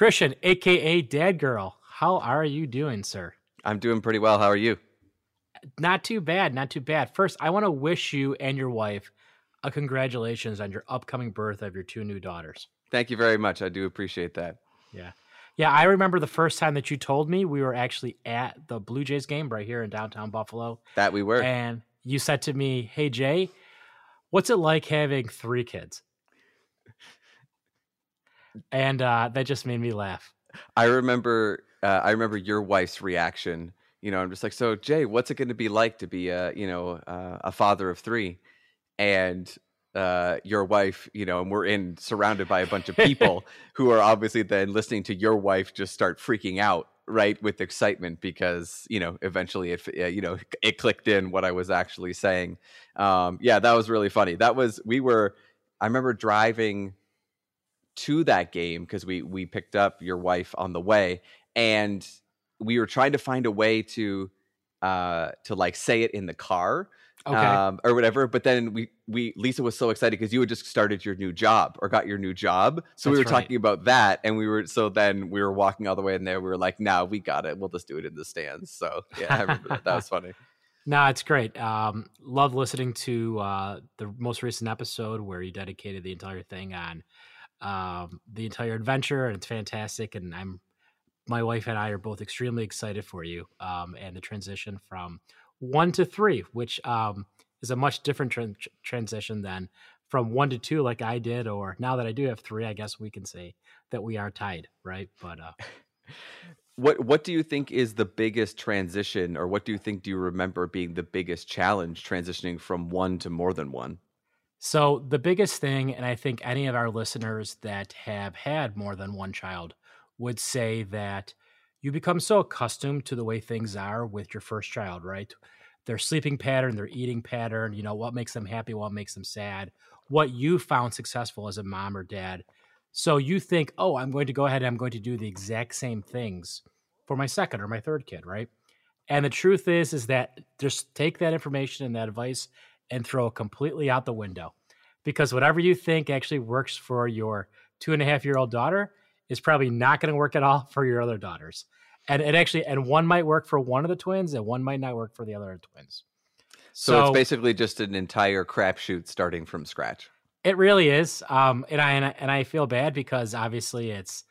Christian, aka Dad Girl. How are you doing, sir? I'm doing pretty well. How are you? Not too bad, not too bad. First, I want to wish you and your wife a congratulations on your upcoming birth of your two new daughters. Thank you very much. I do appreciate that. Yeah. Yeah, I remember the first time that you told me we were actually at the Blue Jays game right here in downtown Buffalo. That we were. And you said to me, Hey, Jay, what's it like having three kids? And uh, that just made me laugh. I remember uh, I remember your wife's reaction. You know, I'm just like, so Jay, what's it going to be like to be a you know uh, a father of three, and uh, your wife, you know, and we're in surrounded by a bunch of people who are obviously then listening to your wife just start freaking out, right, with excitement because you know eventually it uh, you know it clicked in what I was actually saying. Um, yeah, that was really funny. That was we were. I remember driving to that game because we we picked up your wife on the way and we were trying to find a way to uh to like say it in the car okay. um or whatever but then we we lisa was so excited because you had just started your new job or got your new job so That's we were right. talking about that and we were so then we were walking all the way in there we were like no we got it we'll just do it in the stands so yeah i remember that that was funny no, it's great. Um, love listening to uh, the most recent episode where you dedicated the entire thing on um, the entire adventure, and it's fantastic. And I'm my wife and I are both extremely excited for you um, and the transition from one to three, which um, is a much different tra- transition than from one to two, like I did. Or now that I do have three, I guess we can say that we are tied, right? But uh, what what do you think is the biggest transition, or what do you think do you remember being the biggest challenge transitioning from one to more than one? So the biggest thing, and I think any of our listeners that have had more than one child would say that you become so accustomed to the way things are with your first child, right? Their sleeping pattern, their eating pattern, you know, what makes them happy, what makes them sad, what you found successful as a mom or dad. So you think, oh, I'm going to go ahead and I'm going to do the exact same things for my second or my third kid, right? And the truth is, is that just take that information and that advice and throw it completely out the window because whatever you think actually works for your two and a half year old daughter is probably not going to work at all for your other daughters. And it actually, and one might work for one of the twins and one might not work for the other twins. So, so it's basically just an entire crapshoot starting from scratch. It really is. Um, and I, and I, and I feel bad because obviously it's,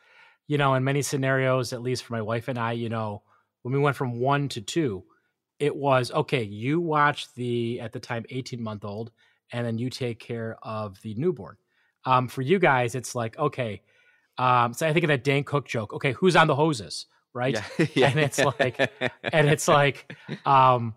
you know, in many scenarios, at least for my wife and I, you know, when we went from one to two, it was okay. You watch the at the time eighteen month old, and then you take care of the newborn. Um, for you guys, it's like okay. Um, so I think of that Dane Cook joke. Okay, who's on the hoses, right? Yeah. yeah. And it's like, and it's like, um,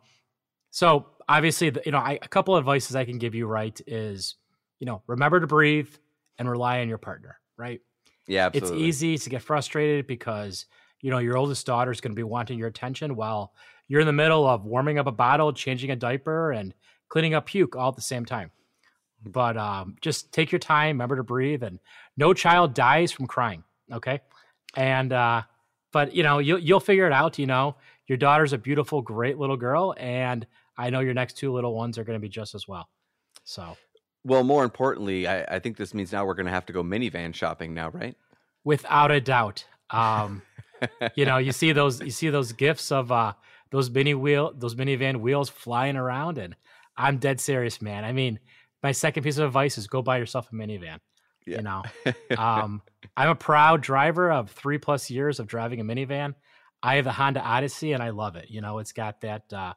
so obviously, the, you know, I, a couple of advices I can give you, right, is you know, remember to breathe and rely on your partner, right? Yeah, absolutely. It's easy to get frustrated because you know your oldest daughter is going to be wanting your attention while you're in the middle of warming up a bottle, changing a diaper, and cleaning up puke all at the same time. But um, just take your time, remember to breathe, and no child dies from crying. Okay, and uh, but you know you'll you'll figure it out. You know your daughter's a beautiful, great little girl, and I know your next two little ones are going to be just as well. So, well, more importantly, I, I think this means now we're going to have to go minivan shopping now, right? Without a doubt. Um, you know, you see those you see those gifts of uh, those mini wheel those minivan wheels flying around, and I'm dead serious, man. I mean, my second piece of advice is go buy yourself a minivan. Yeah. You know, um, I'm a proud driver of three plus years of driving a minivan. I have the Honda Odyssey and I love it. You know, it's got that uh,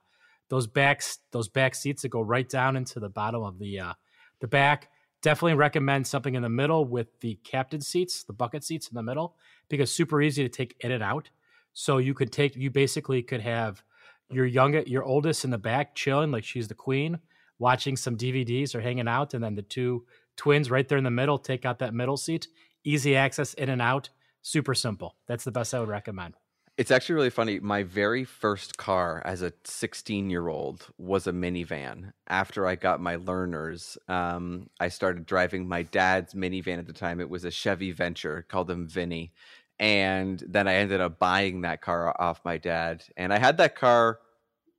those backs those back seats that go right down into the bottom of the uh, the back. Definitely recommend something in the middle with the captain seats, the bucket seats in the middle, because super easy to take in and out. So you could take you basically could have your youngest, your oldest in the back chilling like she's the queen, watching some DVDs or hanging out, and then the two twins right there in the middle take out that middle seat. Easy access in and out. Super simple. That's the best I would recommend. It's actually really funny. My very first car as a 16 year old was a minivan. After I got my learners, um, I started driving my dad's minivan at the time. It was a Chevy Venture, called him Vinny and then I ended up buying that car off my dad. And I had that car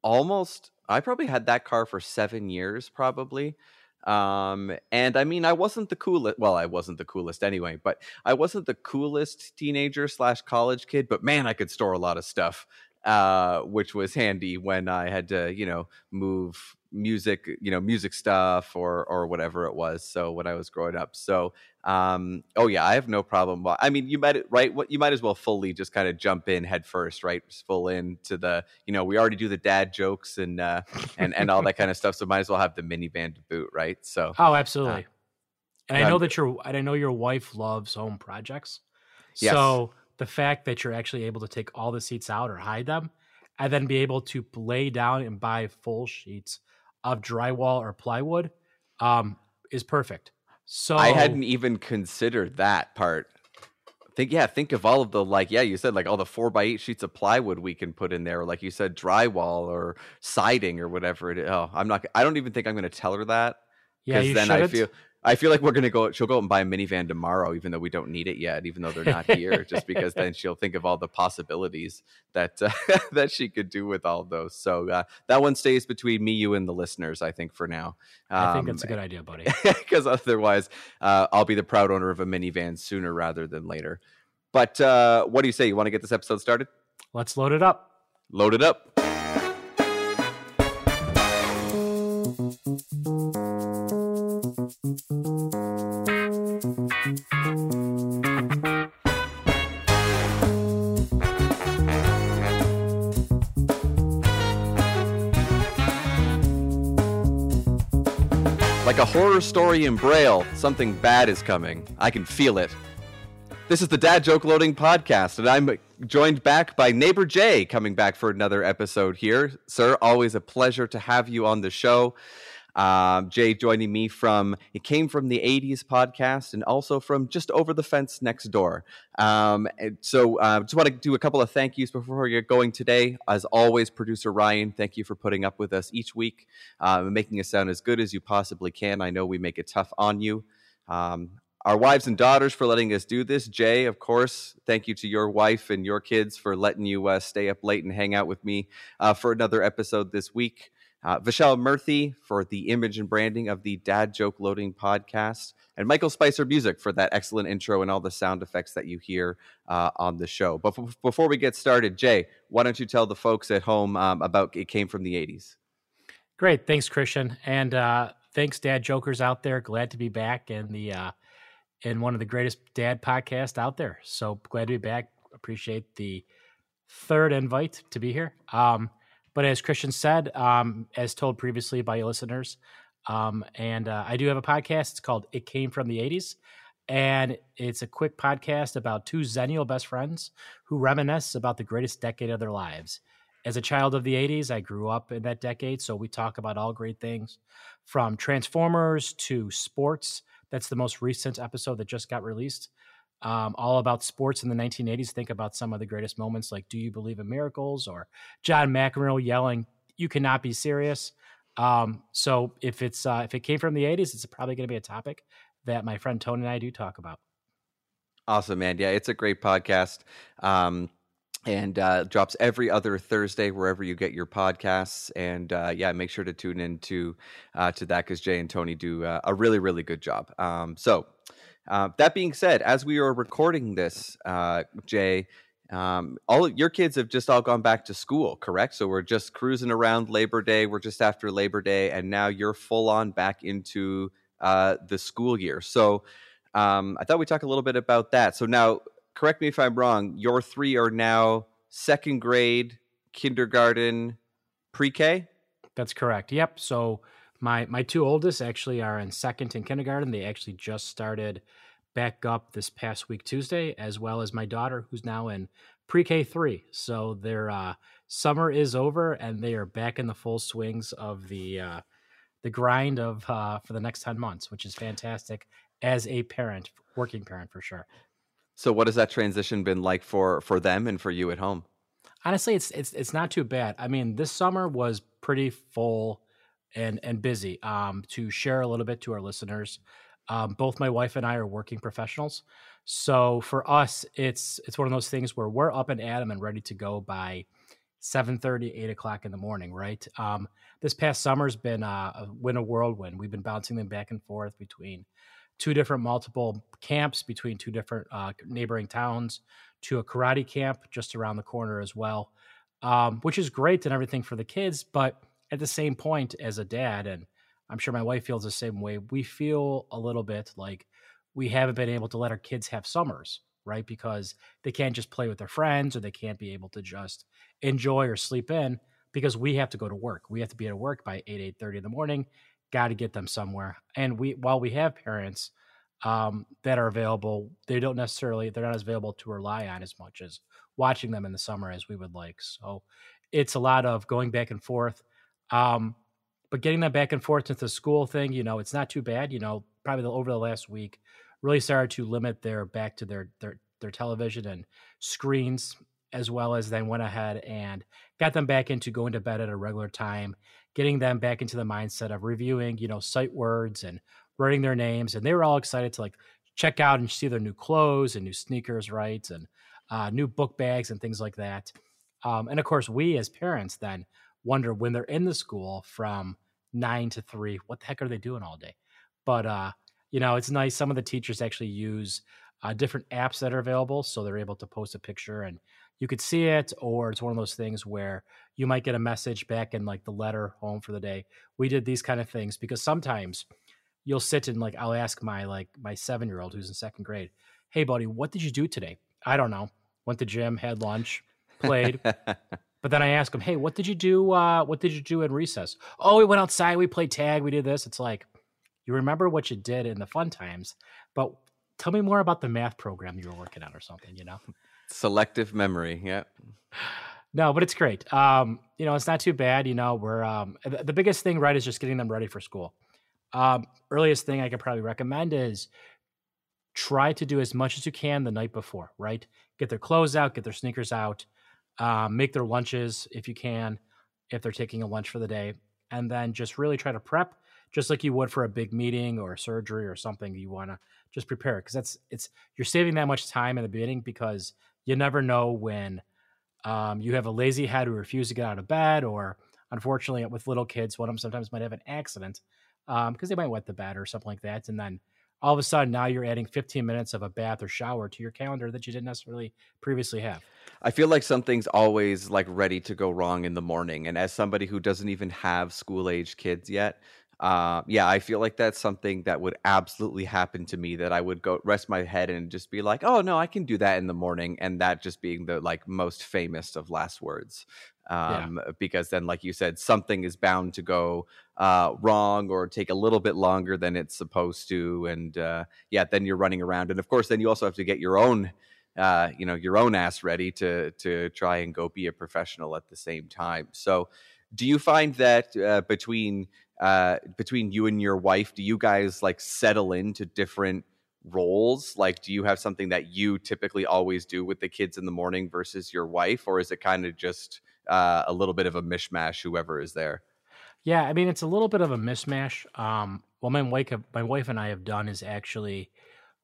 almost. I probably had that car for seven years, probably. Um, and I mean, I wasn't the coolest. Well, I wasn't the coolest anyway, but I wasn't the coolest teenager slash college kid. But man, I could store a lot of stuff, uh, which was handy when I had to, you know, move music, you know, music stuff or or whatever it was. So when I was growing up, so um, oh yeah, I have no problem. I mean, you might right, what you might as well fully just kind of jump in head first, right? Just full into the, you know, we already do the dad jokes and uh, and and all that kind of stuff. So might as well have the minivan to boot, right? So oh, absolutely. Uh, and I know that your and I know your wife loves home projects. Yes. So the fact that you're actually able to take all the seats out or hide them, and then be able to lay down and buy full sheets of drywall or plywood um, is perfect. So I hadn't even considered that part. Think yeah, think of all of the like yeah, you said like all the four by eight sheets of plywood we can put in there, or like you said, drywall or siding or whatever it is. Oh, I'm not. I don't even think I'm going to tell her that. Yeah, you then should I feel I feel like we're gonna go. She'll go out and buy a minivan tomorrow, even though we don't need it yet, even though they're not here. just because then she'll think of all the possibilities that uh, that she could do with all those. So uh, that one stays between me, you, and the listeners. I think for now. Um, I think that's a good idea, buddy. Because otherwise, uh, I'll be the proud owner of a minivan sooner rather than later. But uh, what do you say? You want to get this episode started? Let's load it up. Load it up. Horror story in Braille, something bad is coming. I can feel it. This is the Dad Joke Loading Podcast, and I'm joined back by neighbor Jay coming back for another episode here. Sir, always a pleasure to have you on the show. Um, Jay joining me from it came from the 80s podcast and also from just over the fence next door. Um, so uh, just want to do a couple of thank yous before get going today. As always, producer Ryan, thank you for putting up with us each week uh, and making us sound as good as you possibly can. I know we make it tough on you. Um, our wives and daughters for letting us do this. Jay, of course, thank you to your wife and your kids for letting you uh, stay up late and hang out with me uh, for another episode this week. Uh, Vishal Murthy for the image and branding of the Dad Joke Loading podcast, and Michael Spicer Music for that excellent intro and all the sound effects that you hear uh, on the show. But f- before we get started, Jay, why don't you tell the folks at home um, about it came from the 80s? Great. Thanks, Christian. And uh, thanks, Dad Jokers out there. Glad to be back in the uh, in one of the greatest dad podcasts out there. So glad to be back. Appreciate the third invite to be here. Um, but as Christian said, um, as told previously by listeners, um, and uh, I do have a podcast. It's called It Came from the 80s. And it's a quick podcast about two Xennial best friends who reminisce about the greatest decade of their lives. As a child of the 80s, I grew up in that decade. So we talk about all great things from Transformers to sports. That's the most recent episode that just got released um, all about sports in the 1980s. Think about some of the greatest moments like Do You Believe in Miracles or John McEnroe yelling, You cannot be serious. Um, so if it's uh, if it came from the 80s, it's probably going to be a topic that my friend Tony and I do talk about. Awesome, man. Yeah, it's a great podcast. Um, and uh, drops every other Thursday wherever you get your podcasts. And uh, yeah, make sure to tune in to uh, to that because Jay and Tony do uh, a really really good job. Um, so uh, that being said, as we are recording this, uh, Jay, um, all your kids have just all gone back to school, correct? So we're just cruising around Labor Day. We're just after Labor Day, and now you're full on back into uh, the school year. So um, I thought we'd talk a little bit about that. So now, correct me if I'm wrong. Your three are now second grade, kindergarten, pre-K. That's correct. Yep. So my my two oldest actually are in second and kindergarten. They actually just started back up this past week Tuesday, as well as my daughter who's now in pre-K three. So their uh, summer is over and they are back in the full swings of the uh, the grind of uh, for the next ten months, which is fantastic as a parent, working parent for sure. So, what has that transition been like for for them and for you at home? Honestly, it's it's it's not too bad. I mean, this summer was pretty full and and busy. Um, to share a little bit to our listeners, um, both my wife and I are working professionals, so for us, it's it's one of those things where we're up and at 'em and ready to go by 7.30 8 o'clock in the morning right um, this past summer's been a win a whirlwind we've been bouncing them back and forth between two different multiple camps between two different uh, neighboring towns to a karate camp just around the corner as well um, which is great and everything for the kids but at the same point as a dad and i'm sure my wife feels the same way we feel a little bit like we haven't been able to let our kids have summers right? Because they can't just play with their friends or they can't be able to just enjoy or sleep in because we have to go to work. We have to be at work by 8, 8.30 in the morning. Got to get them somewhere. And we while we have parents um, that are available, they don't necessarily, they're not as available to rely on as much as watching them in the summer as we would like. So it's a lot of going back and forth. Um, but getting them back and forth into the school thing, you know, it's not too bad. You know, probably the, over the last week, really started to limit their back to their their their television and screens as well as then went ahead and got them back into going to bed at a regular time getting them back into the mindset of reviewing you know sight words and writing their names and they were all excited to like check out and see their new clothes and new sneakers right and uh, new book bags and things like that um, and of course we as parents then wonder when they're in the school from nine to three what the heck are they doing all day but uh you know, it's nice. Some of the teachers actually use uh, different apps that are available, so they're able to post a picture and you could see it. Or it's one of those things where you might get a message back in like the letter home for the day. We did these kind of things because sometimes you'll sit and like I'll ask my like my seven year old who's in second grade, "Hey, buddy, what did you do today?" I don't know. Went to gym, had lunch, played. But then I ask him, "Hey, what did you do? Uh, what did you do in recess?" Oh, we went outside. We played tag. We did this. It's like, you remember what you did in the fun times, but tell me more about the math program you were working on or something, you know? Selective memory. Yeah. No, but it's great. Um, you know, it's not too bad. You know, we're um, the, the biggest thing, right, is just getting them ready for school. Um, earliest thing I could probably recommend is try to do as much as you can the night before, right? Get their clothes out, get their sneakers out, um, make their lunches if you can, if they're taking a lunch for the day, and then just really try to prep just like you would for a big meeting or surgery or something you want to just prepare because that's it's you're saving that much time in the beginning because you never know when um, you have a lazy head who refuses to get out of bed or unfortunately with little kids one of them sometimes might have an accident because um, they might wet the bed or something like that and then all of a sudden now you're adding 15 minutes of a bath or shower to your calendar that you didn't necessarily previously have i feel like something's always like ready to go wrong in the morning and as somebody who doesn't even have school age kids yet uh, yeah, I feel like that's something that would absolutely happen to me. That I would go rest my head and just be like, "Oh no, I can do that in the morning," and that just being the like most famous of last words. Um, yeah. Because then, like you said, something is bound to go uh, wrong or take a little bit longer than it's supposed to, and uh, yeah, then you're running around, and of course, then you also have to get your own. Uh, you know your own ass ready to to try and go be a professional at the same time. So, do you find that uh, between uh, between you and your wife, do you guys like settle into different roles? Like, do you have something that you typically always do with the kids in the morning versus your wife, or is it kind of just uh, a little bit of a mishmash, whoever is there? Yeah, I mean, it's a little bit of a mishmash. Um, what my wife, my wife and I have done is actually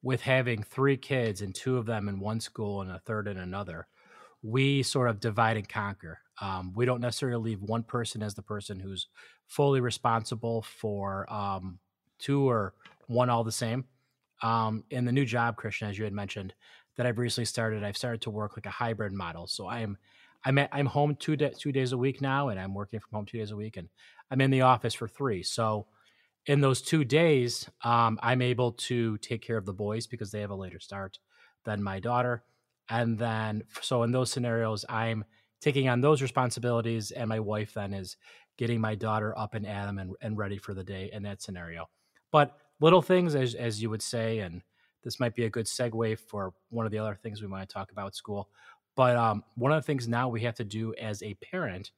with having three kids and two of them in one school and a third in another, we sort of divide and conquer. Um, we don't necessarily leave one person as the person who's fully responsible for um, two or one all the same. Um, in the new job, Christian, as you had mentioned, that I've recently started, I've started to work like a hybrid model. So I'm I'm at, I'm home two two days a week now, and I'm working from home two days a week, and I'm in the office for three. So in those two days, um, I'm able to take care of the boys because they have a later start than my daughter, and then so in those scenarios, I'm taking on those responsibilities, and my wife then is getting my daughter up and at them and, and ready for the day in that scenario. But little things, as as you would say, and this might be a good segue for one of the other things we want to talk about school. But um, one of the things now we have to do as a parent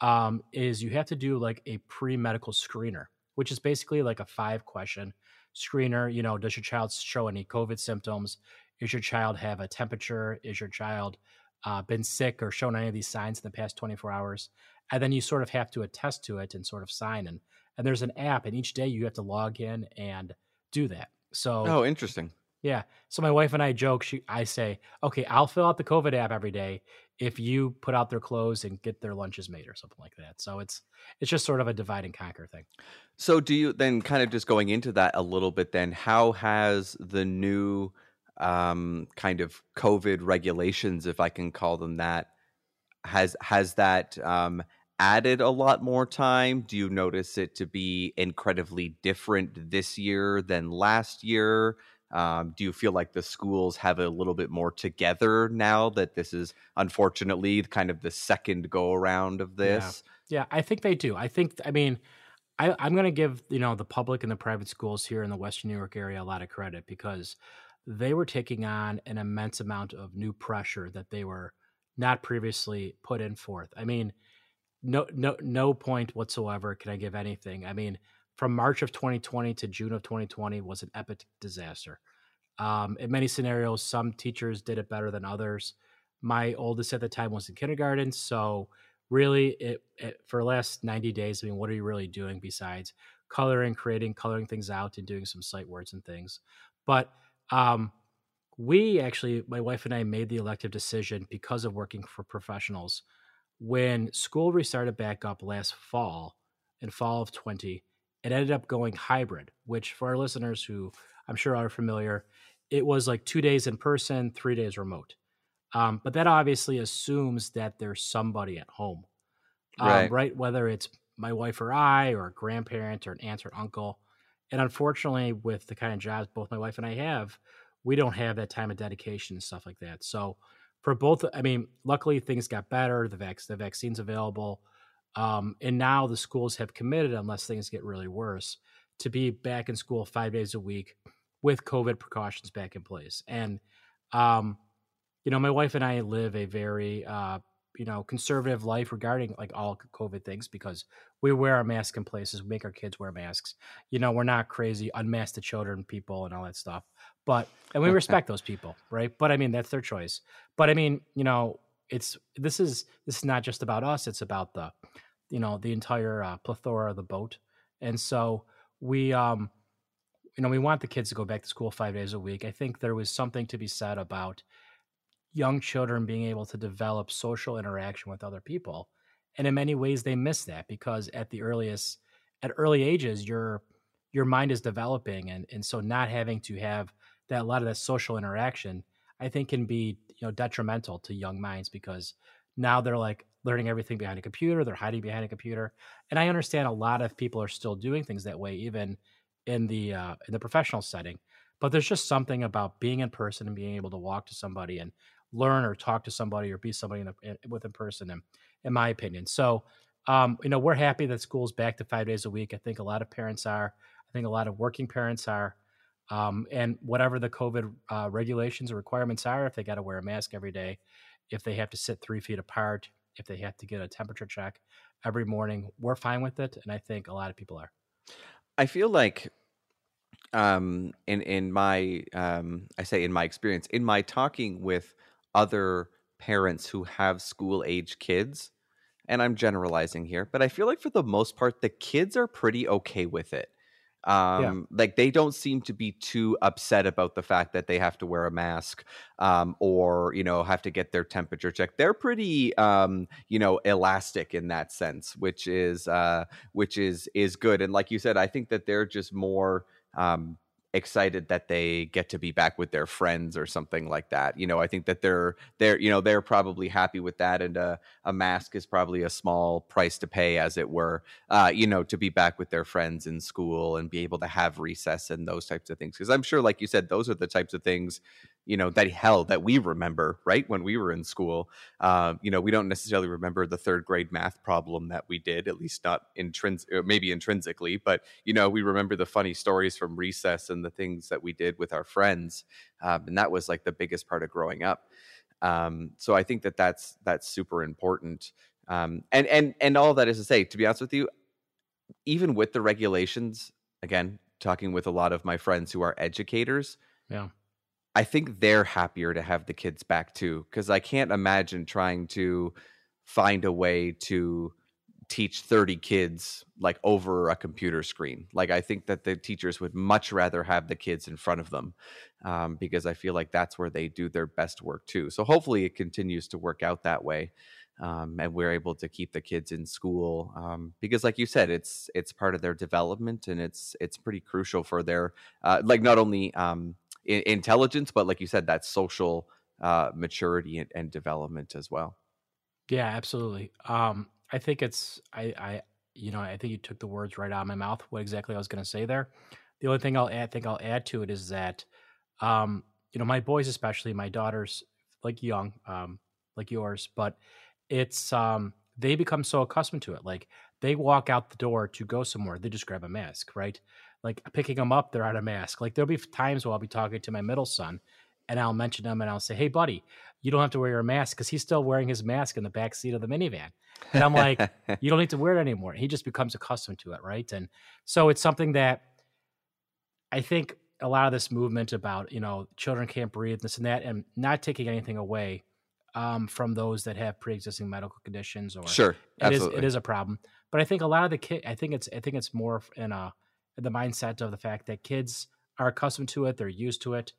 um, is you have to do like a pre medical screener, which is basically like a five question screener. You know, does your child show any COVID symptoms? Is your child have a temperature? Is your child uh, been sick or shown any of these signs in the past 24 hours and then you sort of have to attest to it and sort of sign and and there's an app and each day you have to log in and do that so oh interesting Yeah. So my wife and I joke. She, I say, okay, I'll fill out the COVID app every day if you put out their clothes and get their lunches made or something like that. So it's it's just sort of a divide and conquer thing. So do you then kind of just going into that a little bit? Then how has the new um, kind of COVID regulations, if I can call them that, has has that um, added a lot more time? Do you notice it to be incredibly different this year than last year? Um, do you feel like the schools have a little bit more together now that this is unfortunately kind of the second go around of this? Yeah. yeah, I think they do. I think, I mean, I, I'm going to give you know the public and the private schools here in the Western New York area a lot of credit because they were taking on an immense amount of new pressure that they were not previously put in forth. I mean, no no no point whatsoever can I give anything. I mean, from March of 2020 to June of 2020 was an epic disaster. Um, in many scenarios, some teachers did it better than others. My oldest at the time was in kindergarten, so really, it, it for the last 90 days. I mean, what are you really doing besides coloring, creating, coloring things out, and doing some sight words and things? But um, we actually, my wife and I, made the elective decision because of working for professionals. When school restarted back up last fall, in fall of 20, it ended up going hybrid, which for our listeners who I'm sure are familiar, it was like two days in person, three days remote. Um, but that obviously assumes that there's somebody at home, um, right. right? Whether it's my wife or I, or a grandparent, or an aunt or uncle. And unfortunately, with the kind of jobs both my wife and I have, we don't have that time of dedication and stuff like that. So for both, I mean, luckily things got better. The vac- the vaccine's available. Um, and now the schools have committed, unless things get really worse, to be back in school five days a week with COVID precautions back in place. And, um, you know, my wife and I live a very, uh, you know, conservative life regarding like all COVID things because we wear our mask in places, we make our kids wear masks. You know, we're not crazy, unmasked children people and all that stuff. But, and we respect those people, right? But I mean, that's their choice. But I mean, you know, it's, this is, this is not just about us, it's about the, you know the entire uh, plethora of the boat. And so we um you know we want the kids to go back to school five days a week. I think there was something to be said about young children being able to develop social interaction with other people. And in many ways they miss that because at the earliest at early ages your your mind is developing and and so not having to have that a lot of that social interaction i think can be you know detrimental to young minds because now they're like learning everything behind a computer they're hiding behind a computer and i understand a lot of people are still doing things that way even in the uh, in the professional setting but there's just something about being in person and being able to walk to somebody and learn or talk to somebody or be somebody in, in, with in person in, in my opinion. So um, you know we're happy that school's back to five days a week. I think a lot of parents are. I think a lot of working parents are. Um, and whatever the covid uh, regulations or requirements are if they got to wear a mask every day if they have to sit three feet apart if they have to get a temperature check every morning, we're fine with it, and I think a lot of people are. I feel like um in in my um I say in my experience in my talking with other parents who have school age kids and I'm generalizing here but I feel like for the most part the kids are pretty okay with it um, yeah. Like they don't seem to be too upset about the fact that they have to wear a mask um, or you know have to get their temperature checked. They're pretty um, you know elastic in that sense, which is uh, which is is good. And like you said, I think that they're just more um, excited that they get to be back with their friends or something like that. You know, I think that they're they're you know they're probably happy with that, and a, a mask is probably a small price to pay, as it were. Uh, you know, to be back with their friends in school and be able to have recess and those types of things. Because I'm sure, like you said, those are the types of things you know that hell that we remember right when we were in school uh, you know we don't necessarily remember the third grade math problem that we did at least not intrins- maybe intrinsically but you know we remember the funny stories from recess and the things that we did with our friends um, and that was like the biggest part of growing up. Um, so i think that that's that's super important. Um, and and and all that is to say to be honest with you even with the regulations again talking with a lot of my friends who are educators yeah I think they're happier to have the kids back too, because I can't imagine trying to find a way to teach 30 kids like over a computer screen. Like i think that the teachers would much rather have the kids in front of them um, because i feel like that's where they do their best work too. So hopefully it continues to work out that way um, and we're able to keep the kids in school um, because like you said it's it's part of their development and it's it's pretty crucial for their uh, like not only um, I- intelligence but like you said that social uh, maturity and, and development as well Yeah, absolutely. Um, I think it's I, I you know I think you took the words right out of my mouth. What exactly I was going to say there. The only thing I'll add, think I'll add to it is that, um, you know, my boys, especially my daughters, like young, um, like yours, but it's um, they become so accustomed to it. Like they walk out the door to go somewhere, they just grab a mask, right? Like picking them up, they're out of mask. Like there'll be times where I'll be talking to my middle son, and I'll mention them, and I'll say, "Hey, buddy, you don't have to wear your mask because he's still wearing his mask in the back seat of the minivan." And I'm like, you don't need to wear it anymore. He just becomes accustomed to it, right? And so it's something that I think a lot of this movement about, you know, children can't breathe, this and that, and not taking anything away um, from those that have pre-existing medical conditions or sure it is absolutely it is a problem. But I think a lot of the kid, I think it's I think it's more in a the mindset of the fact that kids are accustomed to it, they're used to it,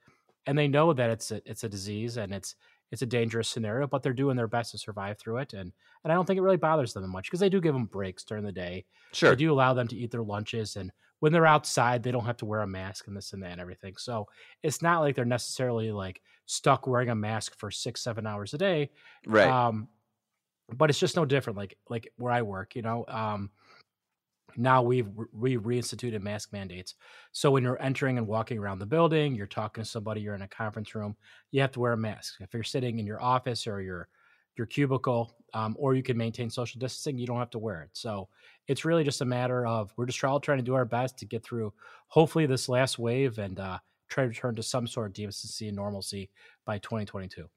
and they know that it's a, it's a disease and it's it's a dangerous scenario, but they're doing their best to survive through it. And and I don't think it really bothers them much because they do give them breaks during the day. sure They do allow them to eat their lunches, and when they're outside, they don't have to wear a mask and this and that and everything. So it's not like they're necessarily like stuck wearing a mask for six seven hours a day. right Um, but it's just no different. Like like where I work, you know. Um, now we've we reinstituted mask mandates. So when you're entering and walking around the building, you're talking to somebody, you're in a conference room, you have to wear a mask. If you're sitting in your office or your your cubicle, um, or you can maintain social distancing, you don't have to wear it. So it's really just a matter of we're just all trying to do our best to get through, hopefully this last wave and uh, try to return to some sort of decency and normalcy by 2022.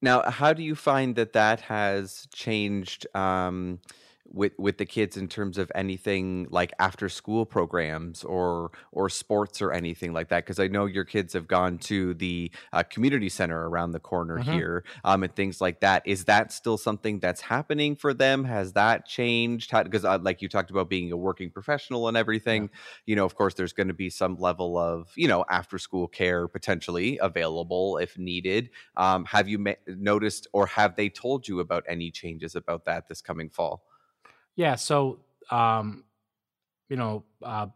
Now, how do you find that that has changed um, with with the kids in terms of anything like after school programs or or sports or anything like that? Because I know your kids have gone to the uh, community center around the corner hmm here um, and things like that. Is that still something that's happening for them? Has that changed? Because uh, like you talked about being a working professional and Yeah. everything, you know, of course, there's going to be some level of you know after school care potentially available if needed. Um, have you ma- noticed or have they told you about any changes about that this coming fall? Yeah. So, um, you know, uh,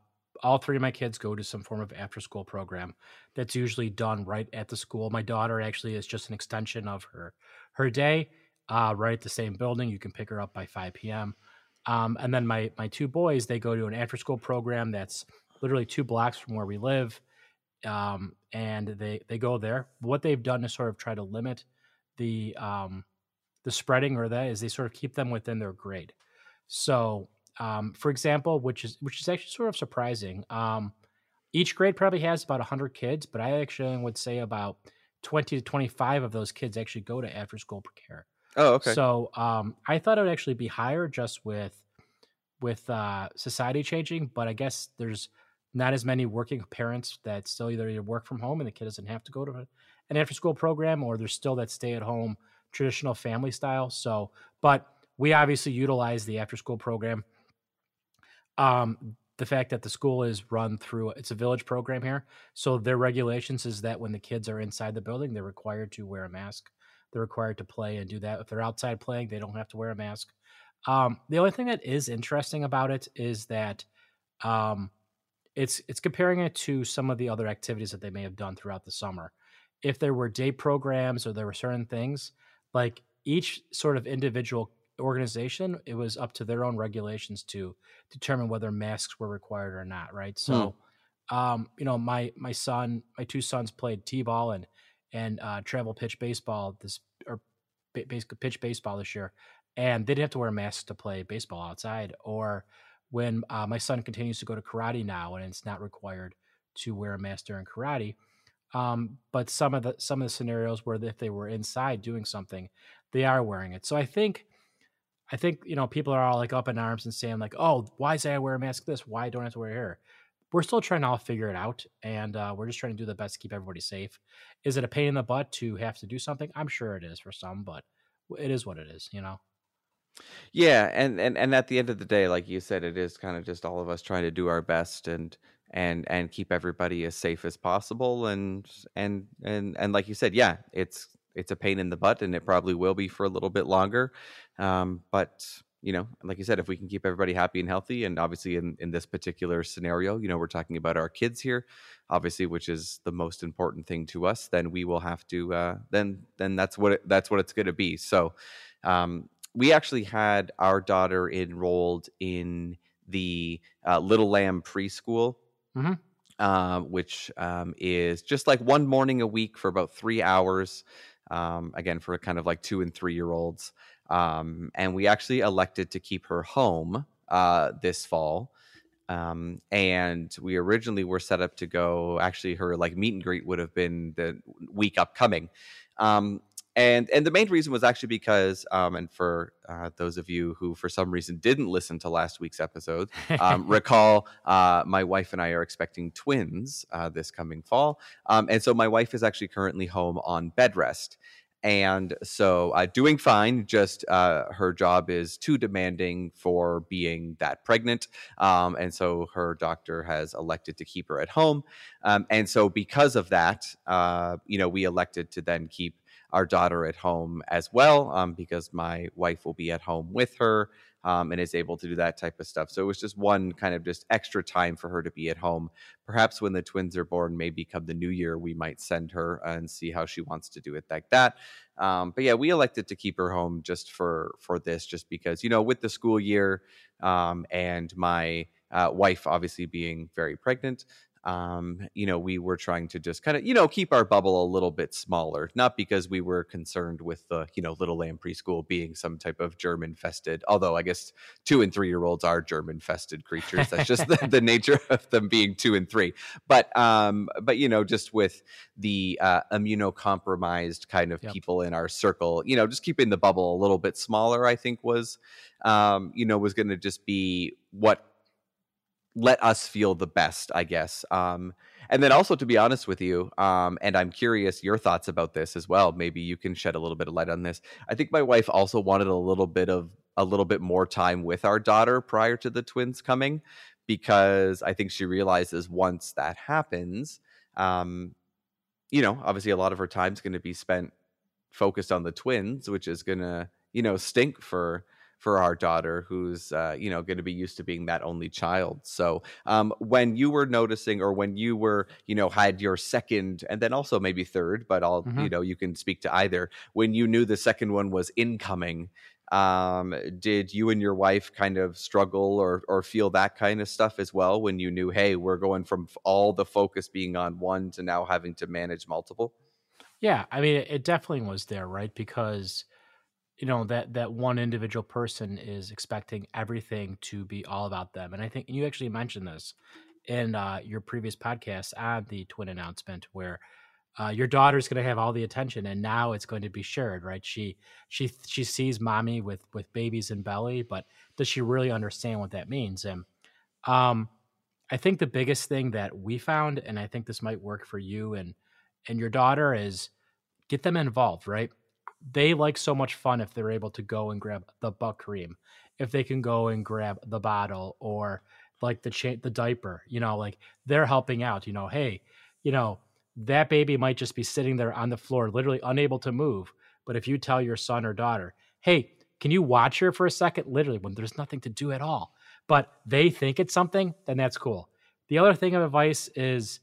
all three of my kids go to some form of after school program that's usually done right at the school. My daughter actually is just an extension of her her day, uh, right at the same building. You can pick her up by 5 p.m. Um, and then my my two boys, they go to an after school program that's literally two blocks from where we live. Um, and they they go there. What they've done to sort of try to limit the um, the spreading or that is they sort of keep them within their grade. So, um, for example, which is which is actually sort of surprising. Um, each grade probably has about 100 kids, but I actually would say about 20 to 25 of those kids actually go to after school care. Oh, okay. So um, I thought it would actually be higher just with with uh, society changing, but I guess there's not as many working parents that still either either work from home and the kid doesn't have to go to an after school program, or there's still that stay at home traditional family style. So, but we obviously utilize the after school program. Um, the fact that the school is run through it's a village program here, so their regulations is that when the kids are inside the building, they're required to wear a mask. They're required to play and do that. If they're outside playing, they don't have to wear a mask. Um, the only thing that is interesting about it is that um, it's it's comparing it to some of the other activities that they may have done throughout the summer. If there were day programs or there were certain things, like each sort of individual organization, it was up to their own regulations to determine whether masks were required or not. Right. Hmm. So, um, you know, my my son, my two sons played t-ball and and uh, travel pitch baseball this or basically pitch baseball this year, and they didn't have to wear masks to play baseball outside. Or when uh, my son continues to go to karate now, and it's not required to wear a mask during karate. Um, but some of the some of the scenarios where if they were inside doing something, they are wearing it. So I think I think you know people are all like up in arms and saying like, "Oh, why say I wear a mask? This? Why don't I have to wear here?" We're still trying to all figure it out, and uh, we're just trying to do the best to keep everybody safe. Is it a pain in the butt to have to do something? I'm sure it is for some, but it is what it is, you know. Yeah, and and and at the end of the day, like you said, it is kind of just all of us trying to do our best and and and keep everybody as safe as possible and and and and like you said, yeah, it's it's a pain in the butt and it probably will be for a little bit longer. Um, but you know, like you said, if we can keep everybody happy and healthy, and obviously in, in this particular scenario, you know, we're talking about our kids here, obviously, which is the most important thing to us, then we will have to, uh, then, then that's what, it, that's what it's going to be. So, um, we actually had our daughter enrolled in the uh, Little Lamb preschool, mm-hmm. uh, which um, is just like one morning a week for about three hours. Um, again, for kind of like two and three year olds. Um, and we actually elected to keep her home uh, this fall. Um, and we originally were set up to go. Actually, her like meet and greet would have been the week upcoming. Um, and and the main reason was actually because um, and for uh, those of you who for some reason didn't listen to last week's episode um, recall uh, my wife and i are expecting twins uh, this coming fall. Um, and so my wife is actually currently home on bed rest. And so uh, doing fine just uh, her job is too demanding for being that pregnant. Um, and so her doctor has elected to keep her at home. Um, and so because of that uh, you know we elected to then keep our daughter at home as well um, because my wife will be at home with her um, and is able to do that type of stuff. So it was just one kind of just extra time for her to be at home. Perhaps when the twins are born, maybe come the new year, we might send her and see how she wants to do it like that. Um, but yeah, we elected to keep her home just for for this, just because you know with the school year um, and my uh, wife obviously being very pregnant um, you know, we were trying to just kind of, you know, keep our bubble a little bit smaller, not because we were concerned with the, you know, Little Lamb preschool being some type of germ infested, although I guess two and three year olds are germ infested creatures. That's just the, the, nature of them being two and three. But, um, but, you know, just with the uh, immunocompromised kind of yep. people in our circle, you know, just keeping the bubble a little bit smaller, I think was, um, you know, was going to just be what let us feel the best, I guess. Um, and then also, to be honest with you, um, and I'm curious your thoughts about this as well. Maybe you can shed a little bit of light on this. I think my wife also wanted a little bit of a little bit more time with our daughter prior to the twins coming, because I think she realizes once that happens, um, you know, obviously a lot of her time is going to be spent focused on the twins, which is going to, you know, stink for for our daughter who's uh, you know going to be used to being that only child. So um, when you were noticing or when you were you know had your second and then also maybe third but i'll mm-hmm. you know you can speak to either when you knew the second one was incoming um, did you and your wife kind of struggle or or feel that kind of stuff as well when you knew hey we're going from all the focus being on one to now having to manage multiple yeah i mean it definitely was there right? Because you know that that one individual person is expecting everything to be all about them and i think you actually mentioned this in uh, your previous podcast on the twin announcement where uh, your daughter's going to have all the attention and now it's going to be shared right? She she she sees mommy with with babies in belly but does she really understand what that means? And um i think the biggest thing that we found and i think this might work for you and and your daughter is get them involved right they like so much fun if they're able to go and grab the buck cream, if they can go and grab the bottle or like the cha- the diaper, you know, like they're helping out, you know, hey, you know, that baby might just be sitting there on the floor, literally unable to move. But if you tell your son or daughter, hey, can you watch her for a second? Literally, when there's nothing to do at all, but they think it's something, then that's cool. The other thing of advice is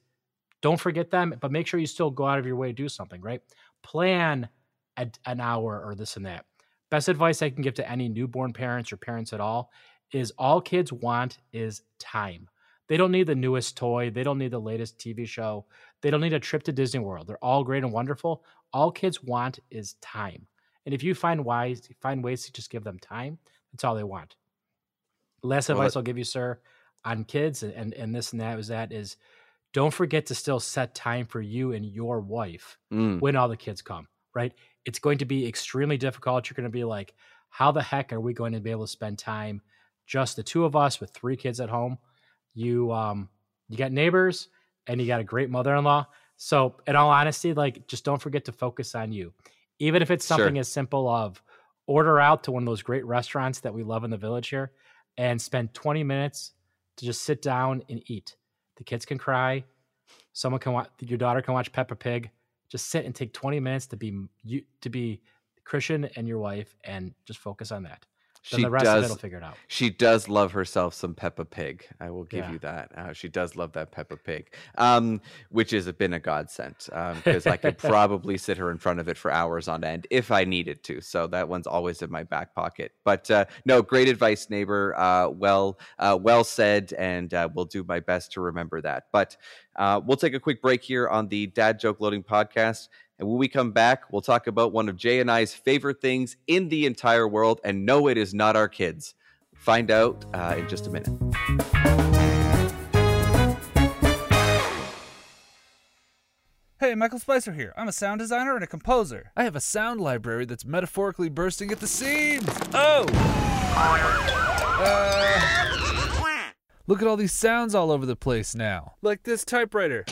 don't forget them, but make sure you still go out of your way to do something, right? Plan a, an hour or this and that. Best advice I can give to any newborn parents or parents at all is all kids want is time. They don't need the newest toy. They don't need the latest TV show. They don't need a trip to Disney World. They're all great and wonderful. All kids want is time. And if you find wise, find ways to just give them time, that's all they want. Last well, advice I'll give you, sir, on kids and, and, and this and that is that is don't forget to still set time for you and your wife mm. when all the kids come, right? It's going to be extremely difficult. You're going to be like, how the heck are we going to be able to spend time just the two of us with three kids at home? You um you got neighbors and you got a great mother-in-law. So, in all honesty, like just don't forget to focus on you. Even if it's something sure. as simple of order out to one of those great restaurants that we love in the village here and spend 20 minutes to just sit down and eat. The kids can cry. Someone can watch, your daughter can watch Peppa Pig. Just sit and take 20 minutes to be you to be Christian and your wife and just focus on that. Then She the rest does. of it'll figure it out. She does love herself some Peppa Pig. I will give Yeah. you that. Uh, she does love that Peppa Pig, um, which has been a godsend because I could probably sit her in front of it for hours on end if I needed to. So that one's always in my back pocket. But uh, no, great advice, neighbor. Uh, well, uh, well said, and uh, we'll do my best to remember that. But uh, we'll take a quick break here on the Dad Joke Loading podcast. And when we come back, we'll talk about one of Jay and I's favorite things in the entire world. And no, it is not our kids. Find out uh, in just a minute. Hey, Michael Spicer here. I'm a sound designer and a composer. I have a sound library that's metaphorically bursting at the seams. Oh! Uh, look at all these sounds all over the place now. Like this typewriter.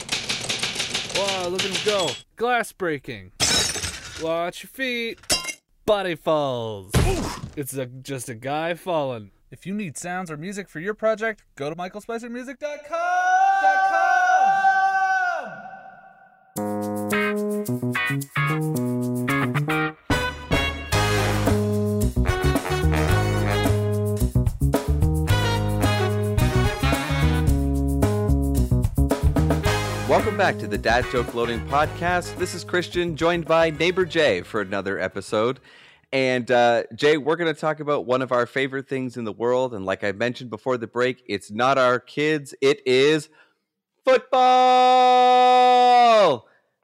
Wow, look at him go. Glass breaking. Watch your feet. Body falls. It's a, just a guy falling. If you need sounds or music for your project, go to michaelspicermusic.com. Welcome back to the Dad Joke Loading Podcast. This is Christian, joined by neighbor Jay for another episode. And uh, Jay, we're going to talk about one of our favorite things in the world. And like I mentioned before the break, it's not our kids, it is football.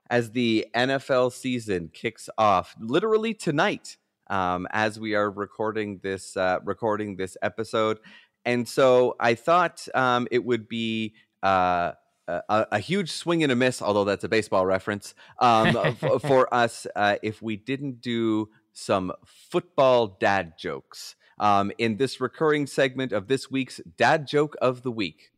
As the NFL season kicks off, literally tonight, um, as we are recording this uh, recording this episode, and so I thought um, it would be uh, a, a huge swing and a miss, although that's a baseball reference, um, f- for us uh, if we didn't do some football dad jokes um, in this recurring segment of this week's Dad Joke of the Week.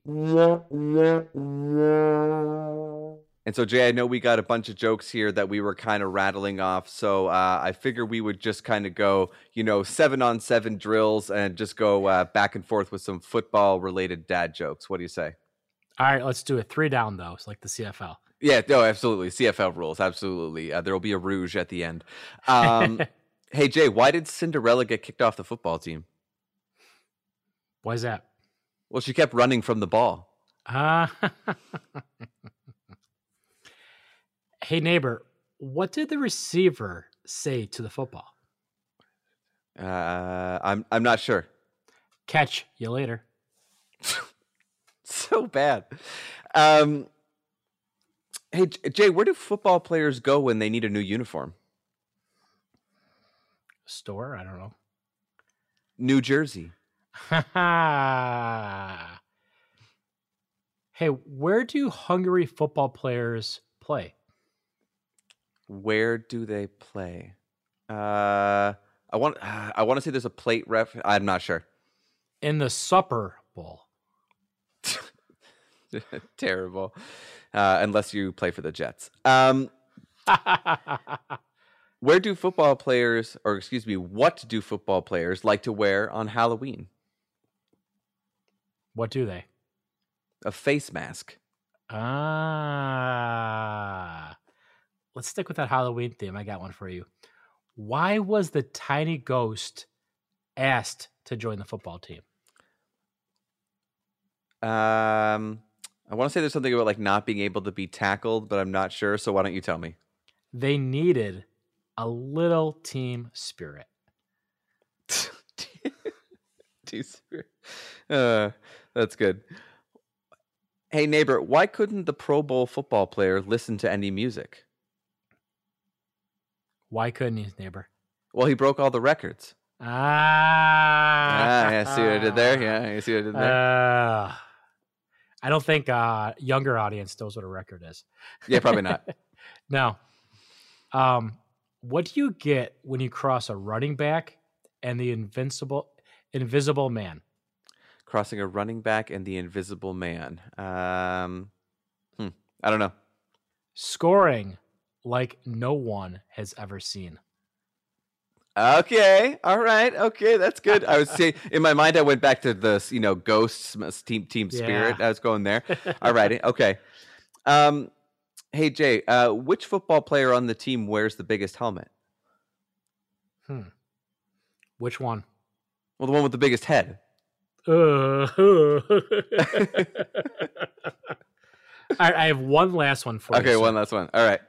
And so, Jay, I know we got a bunch of jokes here that we were kind of rattling off. So uh, I figure we would just kind of go, you know, seven on seven drills and just go uh, back and forth with some football related dad jokes. What do you say? All right, let's do it. Three down though. It's like the CFL. Yeah, no, absolutely. CFL rules, absolutely. Uh, there will be a rouge at the end. Um, hey, Jay, why did Cinderella get kicked off the football team? Why is that? Well, she kept running from the ball. Uh, hey neighbor, what did the receiver say to the football? Uh, I'm I'm not sure. Catch you later. so bad. Um, hey, Jay, where do football players go when they need a new uniform? Store? I don't know. New Jersey. hey, where do Hungary football players play? Where do they play? Uh, I want I want to say there's a plate ref. I'm not sure. In the Supper Bowl. Terrible. Uh, unless you play for the Jets. Um, where do football players, or excuse me, what do football players like to wear on Halloween? what do they? A face mask. Ah. Let's stick with that Halloween theme. I got one for you. Why was the tiny ghost asked to join the football team? Um, I want to say there's something about like not being able to be tackled, but I'm not sure. So why don't you tell me? They needed a little team spirit. Team uh, that's good. Hey neighbor, why couldn't the Pro Bowl football player listen to any music? Why couldn't he, neighbor? Well, he broke all the records. Ah, Ah, yeah, see what I did there? Yeah, you see what I did there? Uh, I don't think uh younger audience knows what a record is. yeah, probably not. now, Um, what do you get when you cross a running back and the invincible invisible man? Crossing a running back and the invisible man. Um, hmm, I don't know. Scoring like no one has ever seen. Okay, all right, okay, that's good. I was saying in my mind, I went back to the you know ghosts team team spirit. Yeah. I was going there. All righty, okay. Um, hey Jay, uh, which football player on the team wears the biggest helmet? Hmm. Which one? Well, the one with the biggest head. Uh, I, I have one last one for you. Okay, one last one. All right.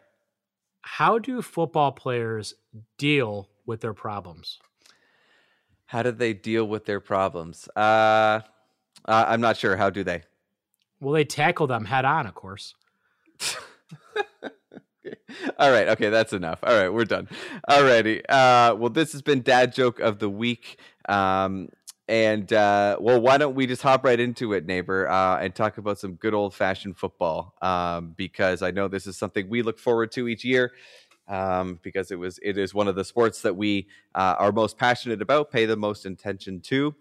How do football players deal with their problems? How do they deal with their problems? Uh, I'm not sure. How do they? Well, they tackle them head on, of course. All right. Okay, that's enough. All right, we're done. Alrighty. Uh, well, this has been Dad Joke of the Week. Um, and uh, well, why don't we just hop right into it, neighbor, uh, and talk about some good old fashioned football? Um, because I know this is something we look forward to each year. Um, because it was it is one of the sports that we uh, are most passionate about, pay the most attention to.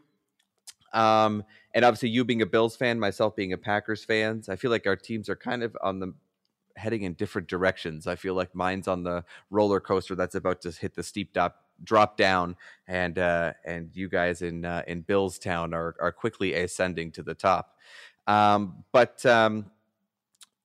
Um, and obviously, you being a Bills fan, myself being a Packers fans, I feel like our teams are kind of on the heading in different directions. I feel like mine's on the roller coaster that's about to hit the steep drop drop down, and uh, and you guys in uh, in Billstown are are quickly ascending to the top. Um, but um,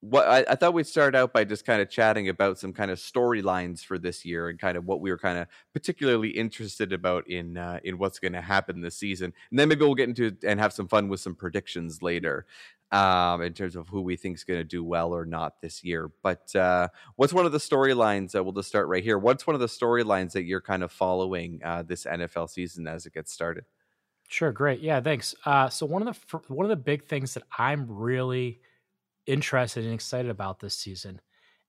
what I, I thought we'd start out by just kind of chatting about some kind of storylines for this year and kind of what we were kind of particularly interested about in uh, in what's going to happen this season, and then maybe we'll get into and have some fun with some predictions later um, in terms of who we think is going to do well or not this year. But uh, what's one of the storylines? Uh, we'll just start right here. What's one of the storylines that you're kind of following uh, this NFL season as it gets started? Sure, great. Yeah, thanks. Uh, so one of the one of the big things that I'm really interested and excited about this season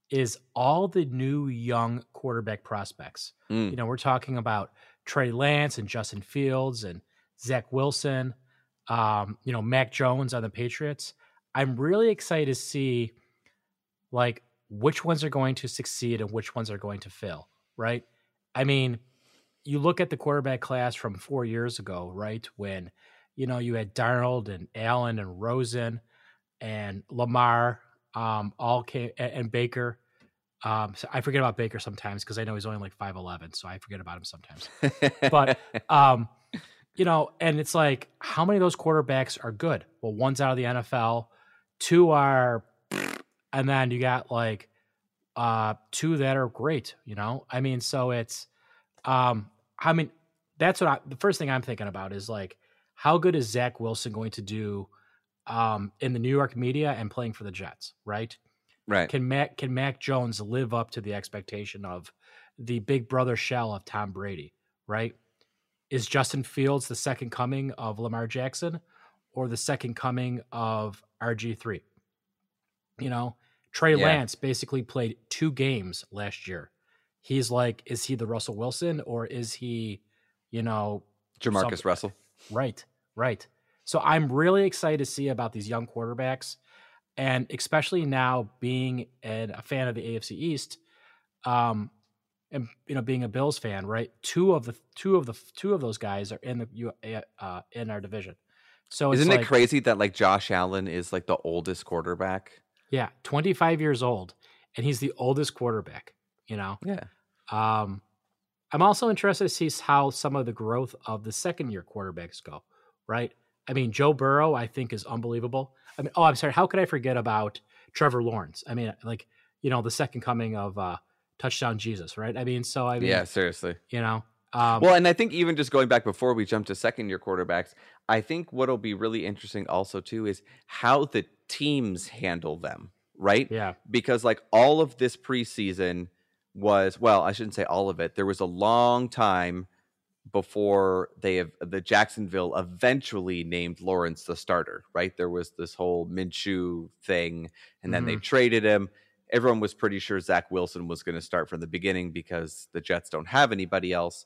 is all the new young quarterback prospects. Mm. You know, we're talking about Trey Lance and Justin Fields and Zach Wilson. Um, you know, Mac Jones on the Patriots. I'm really excited to see like which ones are going to succeed and which ones are going to fail. Right? I mean, you look at the quarterback class from four years ago, right? When you know you had Darnold and Allen and Rosen and Lamar, um, all came and, Baker. Um, so I forget about Baker sometimes because I know he's only like five eleven, so I forget about him sometimes. But um, you know, and it's like how many of those quarterbacks are good? Well, one's out of the NFL, two are, and then you got like uh two that are great. You know, I mean, so it's um, I mean, that's what I, the first thing I'm thinking about is like, how good is Zach Wilson going to do um, in the New York media and playing for the Jets, right? right. Can Mac can Mac Jones live up to the expectation of the big brother shell of Tom Brady, right? Is Justin Fields the second coming of Lamar Jackson or the second coming of RG3? You know, Trey Yeah. Lance basically played two games last year. He's like, is he the Russell Wilson or is he, you know, Jamarcus some- Russell. Right, right. So I'm really excited to see about these young quarterbacks, and especially now being an, a fan of the AFC East, um, and you know being a Bills fan, right? Two of the two of the two of those guys are in the uh, in our division. So Isn't like, it crazy that like Josh Allen is like the oldest quarterback? Yeah, 25 years old, and he's the oldest quarterback. You know, Yeah. Um, I'm also interested to see how some of the growth of the second year quarterbacks go, right? I mean, Joe Burrow, I think, is unbelievable. I mean, oh, I'm sorry. How could I forget about Trevor Lawrence? I mean, like, you know, the second coming of uh, touchdown Jesus, right? I mean, so I mean, yeah, seriously. you know, um, Well, and I think even just going back before we jump to second year quarterbacks, I think what'll be really interesting also too is how the teams handle them, right? yeah, Because like all of this preseason was well, I shouldn't say all of it. There was a long time before they have the Jacksonville eventually named Lawrence the starter, right? There was this whole Minshew thing, and then they traded him. Everyone was pretty sure Zach Wilson was going to start from the beginning because the Jets don't have anybody else.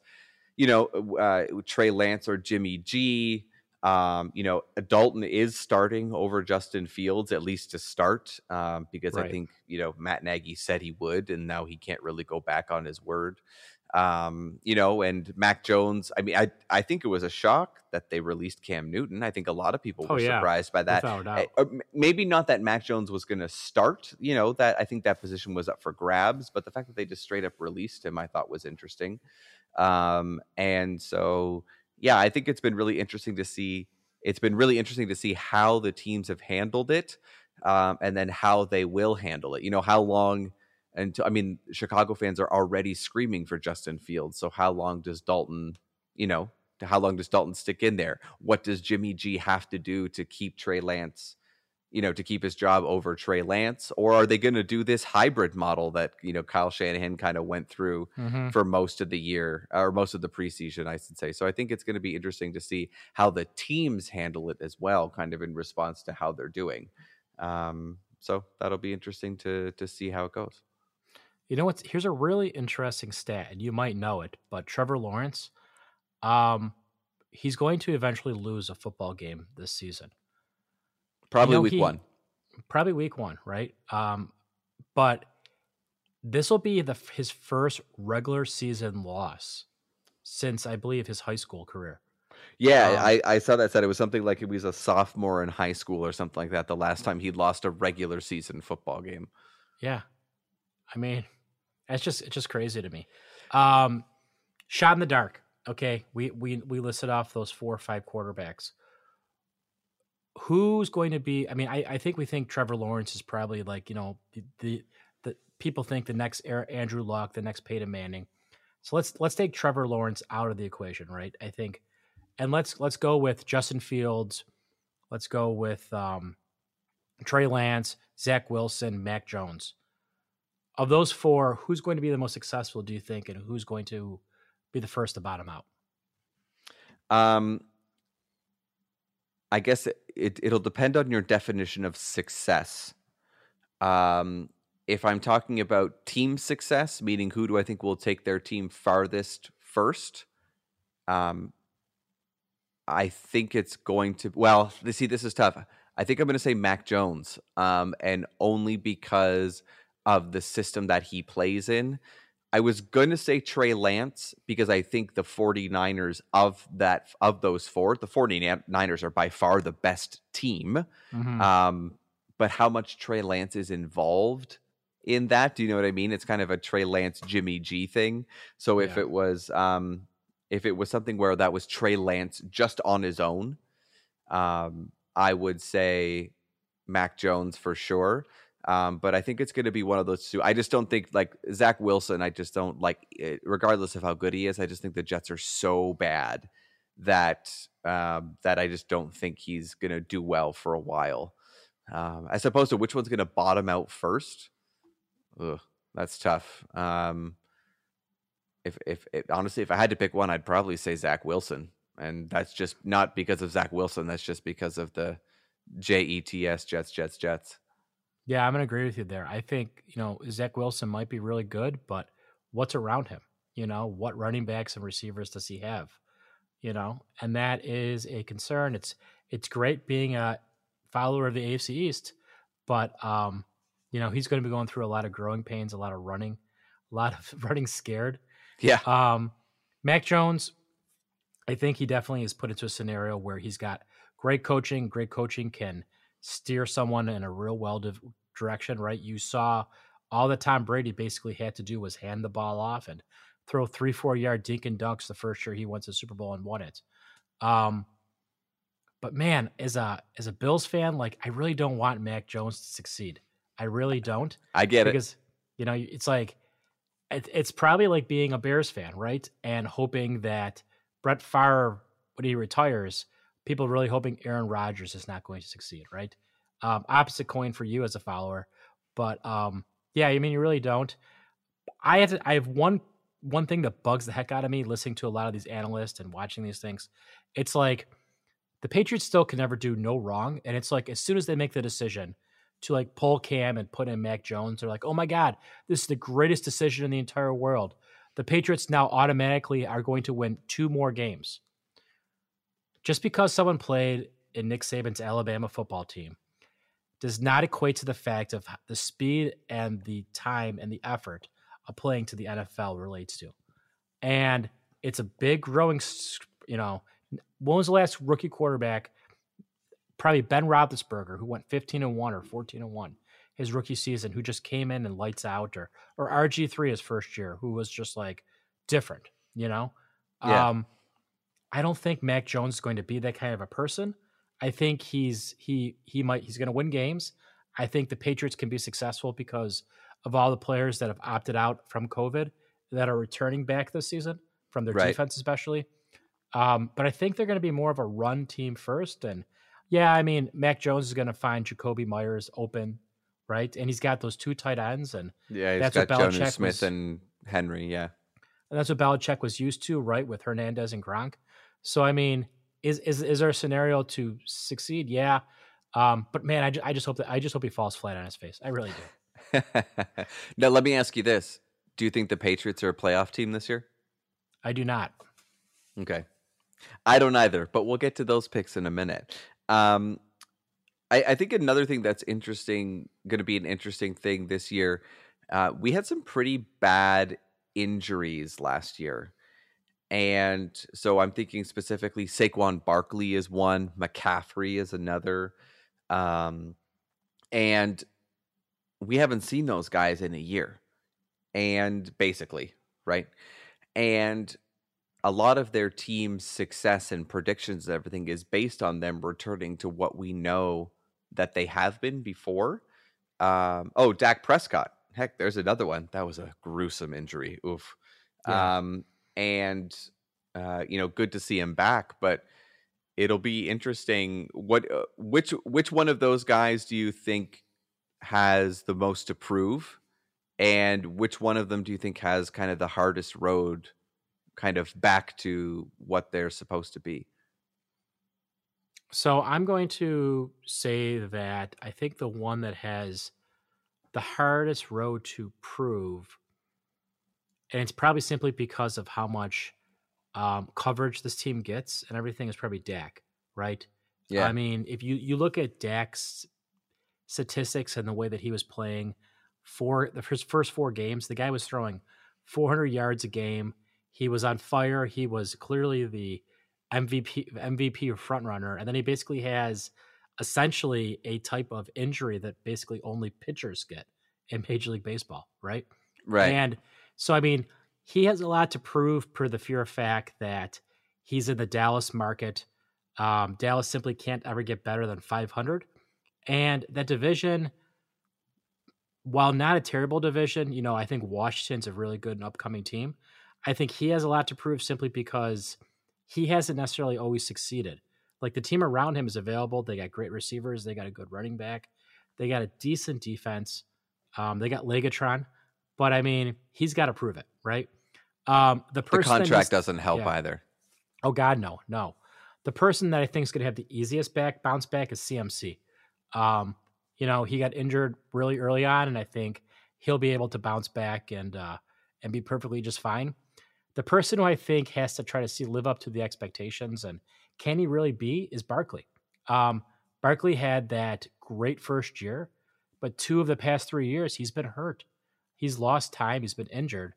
You know, uh, Trey Lance or Jimmy G. Um, you know, Dalton is starting over Justin Fields at least to start um, because I think you know Matt Nagy said he would, and now he can't really go back on his word. Um, you know, and Mac Jones. I mean, I I think it was a shock that they released Cam Newton. I think a lot of people Oh, were yeah. surprised by that. without a doubt. Eh, maybe not that Mac Jones was going to start. You know that I think that position was up for grabs, but the fact that they just straight up released him, I thought was interesting. Um, and so, yeah, I think it's been really interesting to see. It's been really interesting to see how the teams have handled it, um, and then how they will handle it. You know, how long until I mean, Chicago fans are already screaming for Justin Fields. So how long does Dalton, you know, how long does Dalton stick in there? What does Jimmy G have to do to keep Trey Lance? you know, to keep his job over Trey Lance? Or are they going to do this hybrid model that, you know, Kyle Shanahan kind of went through mm-hmm. for most of the year or most of the preseason, I should say. So I think it's going to be interesting to see how the teams handle it as well, kind of in response to how they're doing. Um, so that'll be interesting to to see how it goes. You know what's here's a really interesting stat, and you might know it, but Trevor Lawrence, um, he's going to eventually lose a football game this season. Probably you know, week he, one. Probably week one, right? Um, but this will be the his first regular season loss since I believe his high school career. Yeah, um, I, I saw that said it was something like he was a sophomore in high school or something like that. The last time he'd lost a regular season football game. Yeah, I mean, it's just it's just crazy to me. Um, shot in the dark. Okay, we we we listed off those four or five quarterbacks who's going to be? I mean, I, I think we think Trevor Lawrence is probably like you know the the, the people think the next Andrew Luck, the next Peyton Manning. So let's let's take Trevor Lawrence out of the equation, right? I think, and let's let's go with Justin Fields. Let's go with um, Trey Lance, Zach Wilson, Mac Jones. Of those four, who's going to be the most successful? Do you think, and who's going to be the first to bottom out? Um, I guess it, it will depend on your definition of success. Um, if I'm talking about team success, meaning who do I think will take their team farthest first, um, I think it's going to. Well, see, this is tough. I think I'm going to say Mac Jones, um, and only because of the system that he plays in. I was going to say Trey Lance because I think the 49ers of that of those four, the 49ers are by far the best team. Mm-hmm. Um, but how much Trey Lance is involved in that? Do you know what I mean? It's kind of a Trey Lance Jimmy G thing. So if yeah. it was um, if it was something where that was Trey Lance just on his own, um, I would say Mac Jones for sure. Um, but I think it's going to be one of those two. I just don't think like Zach Wilson. I just don't like, it, regardless of how good he is. I just think the Jets are so bad that um, that I just don't think he's going to do well for a while. Um, as opposed to which one's going to bottom out first. Ugh, that's tough. Um, if, if if honestly, if I had to pick one, I'd probably say Zach Wilson, and that's just not because of Zach Wilson. That's just because of the J E T S Jets Jets Jets. Yeah, I'm gonna agree with you there. I think you know Zach Wilson might be really good, but what's around him? You know, what running backs and receivers does he have? You know, and that is a concern. It's it's great being a follower of the AFC East, but um, you know he's going to be going through a lot of growing pains, a lot of running, a lot of running scared. Yeah. Um, Mac Jones, I think he definitely is put into a scenario where he's got great coaching. Great coaching can steer someone in a real well direction, right? You saw all that Tom Brady basically had to do was hand the ball off and throw three, four yard dink and dunks the first year he went to the Super Bowl and won it. Um, but man, as a as a Bills fan, like I really don't want Mac Jones to succeed. I really don't. I get because, it because you know it's like it, it's probably like being a Bears fan, right? And hoping that Brett Favre, when he retires, people really hoping Aaron Rodgers is not going to succeed, right? Um, opposite coin for you as a follower, but um, yeah, I mean, you really don't. I have to, I have one one thing that bugs the heck out of me listening to a lot of these analysts and watching these things. It's like the Patriots still can never do no wrong, and it's like as soon as they make the decision to like pull Cam and put in Mac Jones, they're like, oh my god, this is the greatest decision in the entire world. The Patriots now automatically are going to win two more games just because someone played in Nick Saban's Alabama football team does not equate to the fact of the speed and the time and the effort of playing to the NFL relates to. And it's a big growing, you know, when was the last rookie quarterback? Probably Ben Roethlisberger, who went 15 and 1 or 14 and 1 his rookie season, who just came in and lights out, or or RG3 his first year, who was just like different, You know, Yeah. um, I don't think Mac Jones is going to be that kind of a person. I think he's he he might he's going to win games. I think the Patriots can be successful because of all the players that have opted out from COVID that are returning back this season from their Right. defense, especially. Um, but I think they're going to be more of a run team first. And yeah, I mean, Mac Jones is going to find Jakobi Meyers open, right? And he's got those two tight ends, and Yeah, he's That's got what Jonnu Belichick Smith was- and Henry. Yeah, and that's what Belichick was used to, right, with Hernandez and Gronk. So I mean, is is is there a scenario to succeed? Yeah, um, but man, I, ju- I just hope that I just hope he falls flat on his face. I really do. now let me ask you this: Do you think the Patriots are a playoff team this year? I do not. Okay. I don't either, but we'll get to those picks in a minute. Um, I, I think another thing that's interesting, going to be an interesting thing this year. Uh, we had some pretty bad injuries last year. And so I'm thinking specifically Saquon Barkley is one, McCaffrey is another. Um, and we haven't seen those guys in a year. And basically, right? And a lot of their team's success and predictions and everything is based on them returning to what we know that they have been before. Um, oh, Dak Prescott. Heck, there's another one. That was a gruesome injury. Oof. Yeah. Um, and uh, you know, good to see him back, but it'll be interesting. What uh, which which one of those guys do you think has the most to prove? And which one of them do you think has kind of the hardest road kind of back to what they're supposed to be? So I'm going to say that I think the one that has the hardest road to prove, and it's probably simply because of how much um, coverage this team gets and everything, is probably Dak, right? Yeah. I mean, if you you look at Dak's statistics and the way that he was playing for the first first four games, the guy was throwing 400 yards a game. He was on fire. He was clearly the MVP MVP front runner, and then he basically has essentially a type of injury that basically only pitchers get in Major League Baseball, right? right. And so, I mean, he has a lot to prove per the fear of fact that he's in the Dallas market. Um, Dallas simply can't ever get better than 500. And that division, while not a terrible division, you know, I think Washington's a really good and upcoming team. I think he has a lot to prove simply because he hasn't necessarily always succeeded. Like the team around him is available. They got great receivers. They got a good running back. They got a decent defense. Um, they got Legatron, but I mean, he's got to prove it, right? Um, the the contract doesn't help yeah. either. Oh God, no, no. The person that I think is going to have the easiest back bounce back is CMC. Um, you know, he got injured really early on, and I think he'll be able to bounce back and uh, and be perfectly just fine. The person who I think has to try to see live up to the expectations and can he really be is Barkley. Um, Barkley had that great first year, but two of the past three years he's been hurt. He's lost time. He's been injured,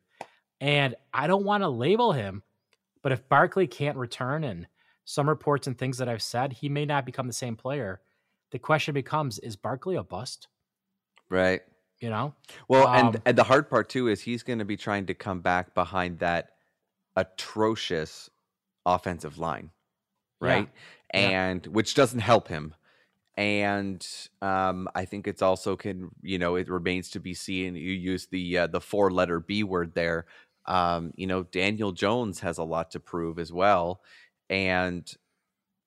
and I don't want to label him but if Barkley can't return and some reports and things that I've said, he may not become the same player. The question becomes, is Barkley a bust? Right. You know? Well, Um, and and the hard part too is he's going to be trying to come back behind that atrocious offensive line, right? Yeah. And which doesn't help him. And um, I think it's also can you know it remains to be seen. You use the uh, the four letter B word there. Um, you know Daniel Jones has a lot to prove as well, and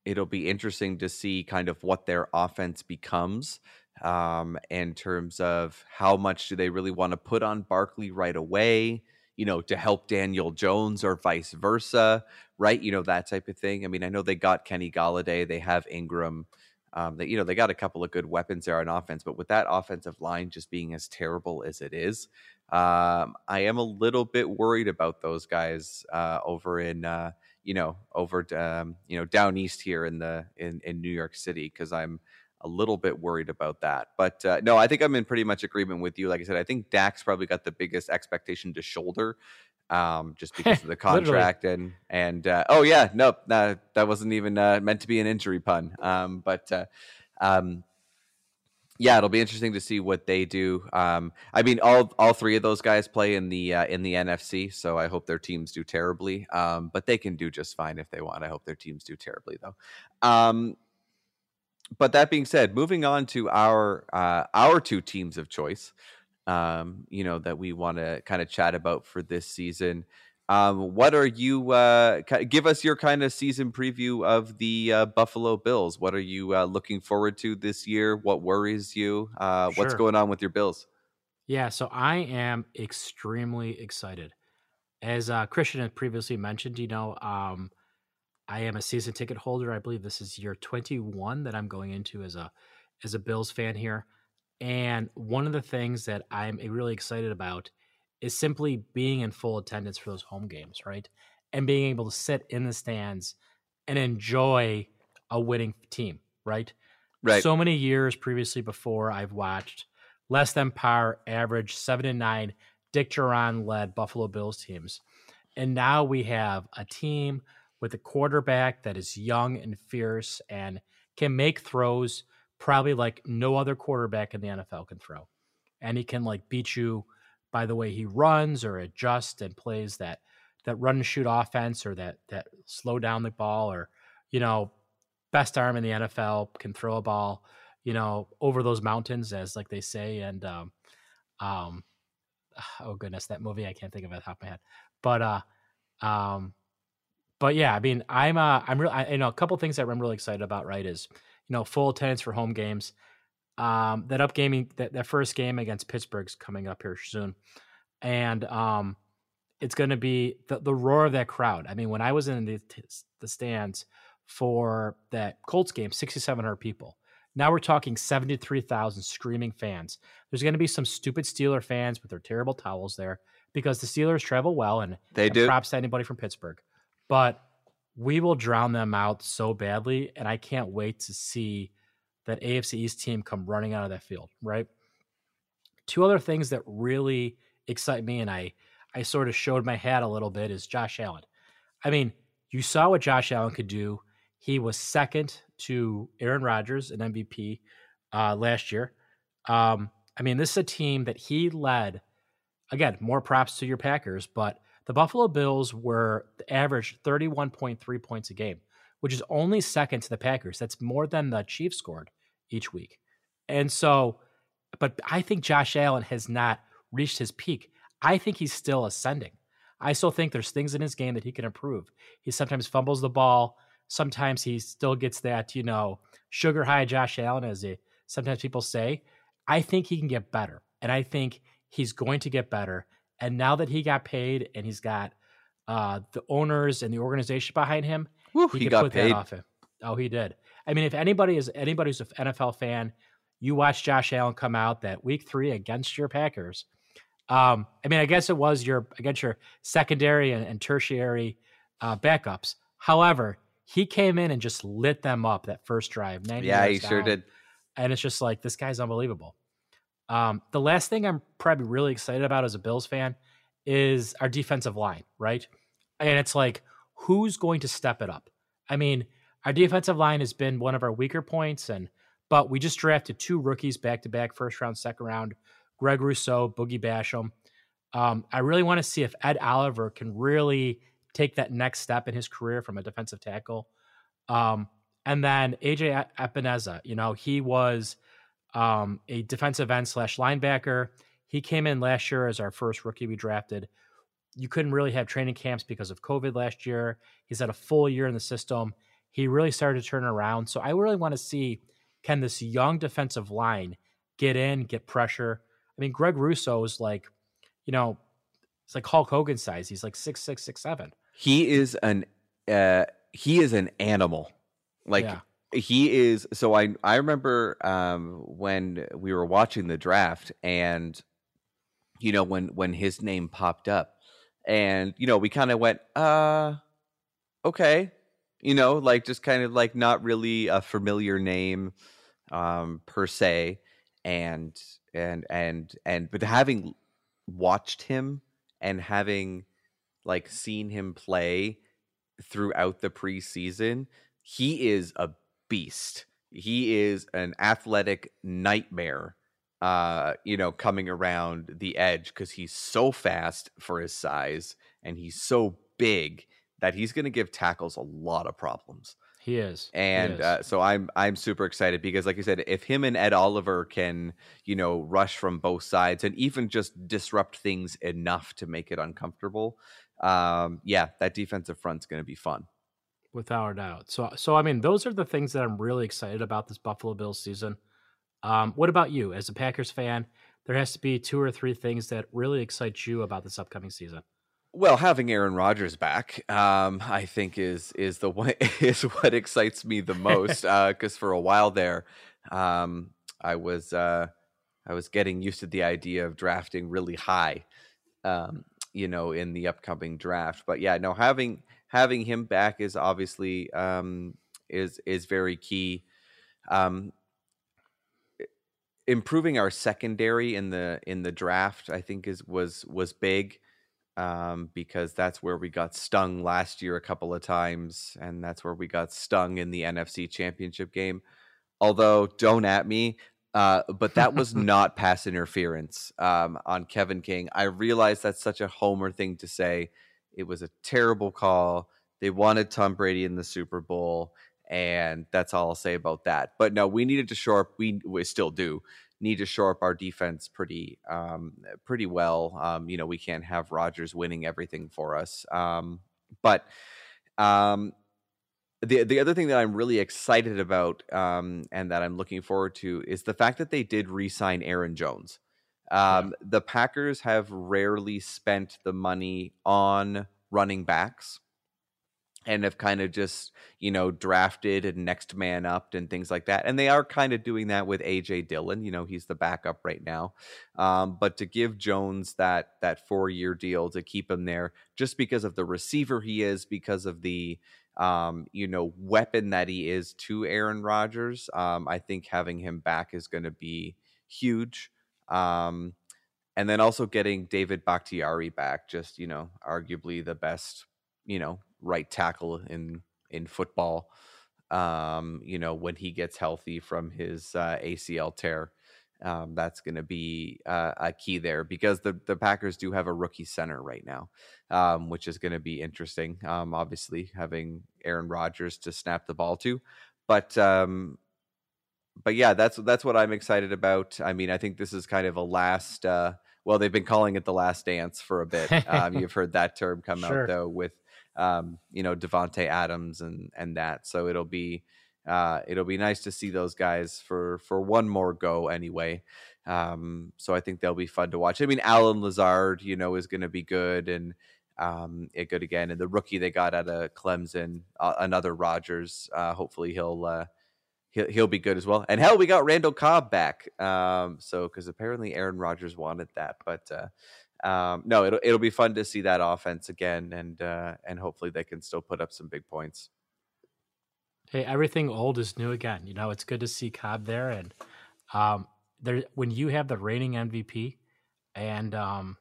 it'll be interesting to see kind of what their offense becomes um, in terms of how much do they really want to put on Barkley right away, you know, to help Daniel Jones or vice versa, right? You know, that type of thing. I mean, I know they got Kenny Golladay, they have Ingram. Um, they, you know, they got a couple of good weapons there on offense, but with that offensive line just being as terrible as it is, um, I am a little bit worried about those guys uh, over in, uh, you know, over um, you know down east here in the in in New York City because I'm a little bit worried about that. But uh, no, I think I'm in pretty much agreement with you. Like I said, I think Dak's probably got the biggest expectation to shoulder, um, just because of the contract and and uh, oh yeah, nope, nah, that wasn't even uh, meant to be an injury pun. Um, but uh, um, yeah, it'll be interesting to see what they do. Um, I mean, all all three of those guys play in the uh, in the NFC, so I hope their teams do terribly. Um, but they can do just fine if they want. I hope their teams do terribly though. Um, but that being said, moving on to our uh, our two teams of choice, um, you know that we want to kind of chat about for this season. Um, what are you? Uh, give us your kind of season preview of the uh, Buffalo Bills. What are you uh, looking forward to this year? What worries you? Uh, What's going on with your Bills? Yeah, so I am extremely excited. As uh, Christian had previously mentioned, you know, um, I am a season ticket holder. I believe this is year 21 that I'm going into as a as a Bills fan here. And one of the things that I'm eh, really excited about is simply being in full attendance for those home games, right? And being able to sit in the stands and enjoy a winning team, right? Right. So many years previously before I've watched less than par average seven and nine Dick Jauron led Buffalo Bills teams. And now we have a team with a quarterback that is young and fierce and can make throws probably like no other quarterback in the NFL can throw. And he can like beat you by the way he runs or adjusts and plays that that run and shoot offense or that that slow down the ball or you know best arm in the NFL can throw a ball you know over those mountains as like they say and um um oh goodness that movie I can't think of it off the top of my head but uh um but yeah I mean I'm uh I'm real I, you know a couple things that I'm really excited about right is you know full attendance for home games um, that up gaming that, that first game against Pittsburgh's coming up here soon, and um, it's going to be the, the roar of that crowd. I mean, when I was in the the stands for that Colts game, sixty seven hundred people. Now we're talking seventy three thousand screaming fans. There's going to be some stupid Steeler fans with their terrible towels there because the Steelers travel well, and They and do. Props to anybody from Pittsburgh, but we will drown them out so badly, and I can't wait to see that AFC East team come running out of that field, right? Two other things that really excite me, and I I sort of showed my hat a little bit, is Josh Allen. I mean, you saw what Josh Allen could do. He was second to Aaron Rodgers, an MVP, uh, last year. Um, I mean, this is a team that he led. Again, more props to your Packers, but the Buffalo Bills were averaged 31.3 points a game, which is only second to the Packers. That's more than the Chiefs scored each week. And so, but I think Josh Allen has not reached his peak. I think he's still ascending. I still think there's things in his game that he can improve. He sometimes fumbles the ball. Sometimes he still gets that, you know, sugar high Josh Allen, as he, sometimes people say. I think he can get better. And I think he's going to get better. And now that he got paid and he's got uh, the owners and the organization behind him, Woo, he, he got put paid. that off him. Oh, he did. I mean, if anybody is anybody who's an NFL fan, you watch Josh Allen come out that week three against your Packers. Um, I mean, I guess it was your against your secondary and, and tertiary uh, backups. However, he came in and just lit them up that first drive. Yeah, he yards sure did. And it's just like this guy's unbelievable. Um, the last thing I'm probably really excited about as a Bills fan is our defensive line, right? And it's like, who's going to step it up? I mean, our defensive line has been one of our weaker points, and but we just drafted two rookies back to back, first round, second round, Greg Rousseau, Boogie Basham. Um, I really want to see if Ed Oliver can really take that next step in his career from a defensive tackle. Um, and then AJ Epenesa, you know, he was um, a defensive end slash linebacker. He came in last year as our first rookie we drafted. You couldn't really have training camps because of COVID last year. He's had a full year in the system. He really started to turn around. So I really want to see can this young defensive line get in, get pressure. I mean, Greg Rousseau is like, you know, it's like Hulk Hogan size. He's like six six six seven. He is an uh, he is an animal. Like Yeah. He is. So I I remember um, when we were watching the draft, and you know when when his name popped up, and you know we kind of went, uh, okay, you know, like just kind of like not really a familiar name um, per se, and and and and but having watched him and having like seen him play throughout the preseason, he is a beast. he is an athletic nightmare. Uh, you know, coming around the edge because he's so fast for his size and he's so big that he's going to give tackles a lot of problems. He is, and he is. Uh, so I'm I'm super excited because, like you said, if him and Ed Oliver can you know rush from both sides and even just disrupt things enough to make it uncomfortable, um, yeah, that defensive front's going to be fun without a doubt. So, so I mean, those are the things that I'm really excited about this Buffalo Bills season. Um, what about you, as a Packers fan? There has to be two or three things that really excite you about this upcoming season. Well, having Aaron Rodgers back, um, I think is is the one is what excites me the most. Because uh, for a while there, um, I was uh, I was getting used to the idea of drafting really high, um, you know, in the upcoming draft. But yeah, no, having having him back is obviously um, is is very key. Um, improving our secondary in the in the draft, I think, is was was big um, because that's where we got stung last year a couple of times, and that's where we got stung in the NFC Championship game. Although, don't at me, uh, but that was not pass interference um, on Kevin King. I realize that's such a homer thing to say it was a terrible call. They wanted Tom Brady in the Super Bowl, and that's all I'll say about that. But no, we needed to shore up. We, we still do need to shore up our defense pretty um, pretty well. Um, you know, we can't have Rodgers winning everything for us. Um, but um, the the other thing that I'm really excited about um, and that I'm looking forward to is the fact that they did re-sign Aaron Jones. Um. The Packers have rarely spent the money on running backs and have kind of just, you know, drafted and next man up and things like that. And they are kind of doing that with AJ Dillon. You know, he's the backup right now. Um, but to give Jones that that four year deal to keep him there, just because of the receiver he is, because of the um, you know, weapon that he is to Aaron Rodgers, um, I think having him back is going to be huge. Um, and then also getting David Bakhtiari back, just you know, arguably the best, you know, right tackle in in football. Um, you know, when he gets healthy from his uh, ACL tear, um, that's going to be uh, a key there because the the Packers do have a rookie center right now, um, which is going to be interesting. Um, obviously, having Aaron Rodgers to snap the ball to, but um, but yeah, that's that's what I'm excited about. I mean, I think this is kind of a last. Uh, well, they've been calling it the last dance for a bit. Um, you've heard that term come sure. out though with um, you know Davante Adams and and that. So it'll be uh, it'll be nice to see those guys for for one more go anyway. Um, so I think they'll be fun to watch. I mean, Allen Lazard, you know, is going to be good and um, it good again. And the rookie they got out of Clemson, uh, another Rodgers. Uh, hopefully he'll uh, he'll he'll be good as well. And hell, we got Randall Cobb back. Um, so because apparently Aaron Rodgers wanted that, but uh, um, no, it'll it'll be fun to see that offense again, and uh, and hopefully they can still put up some big points. Hey, everything old is new again. You know, it's good to see Cobb there, and um, there when you have the reigning MVP, and um,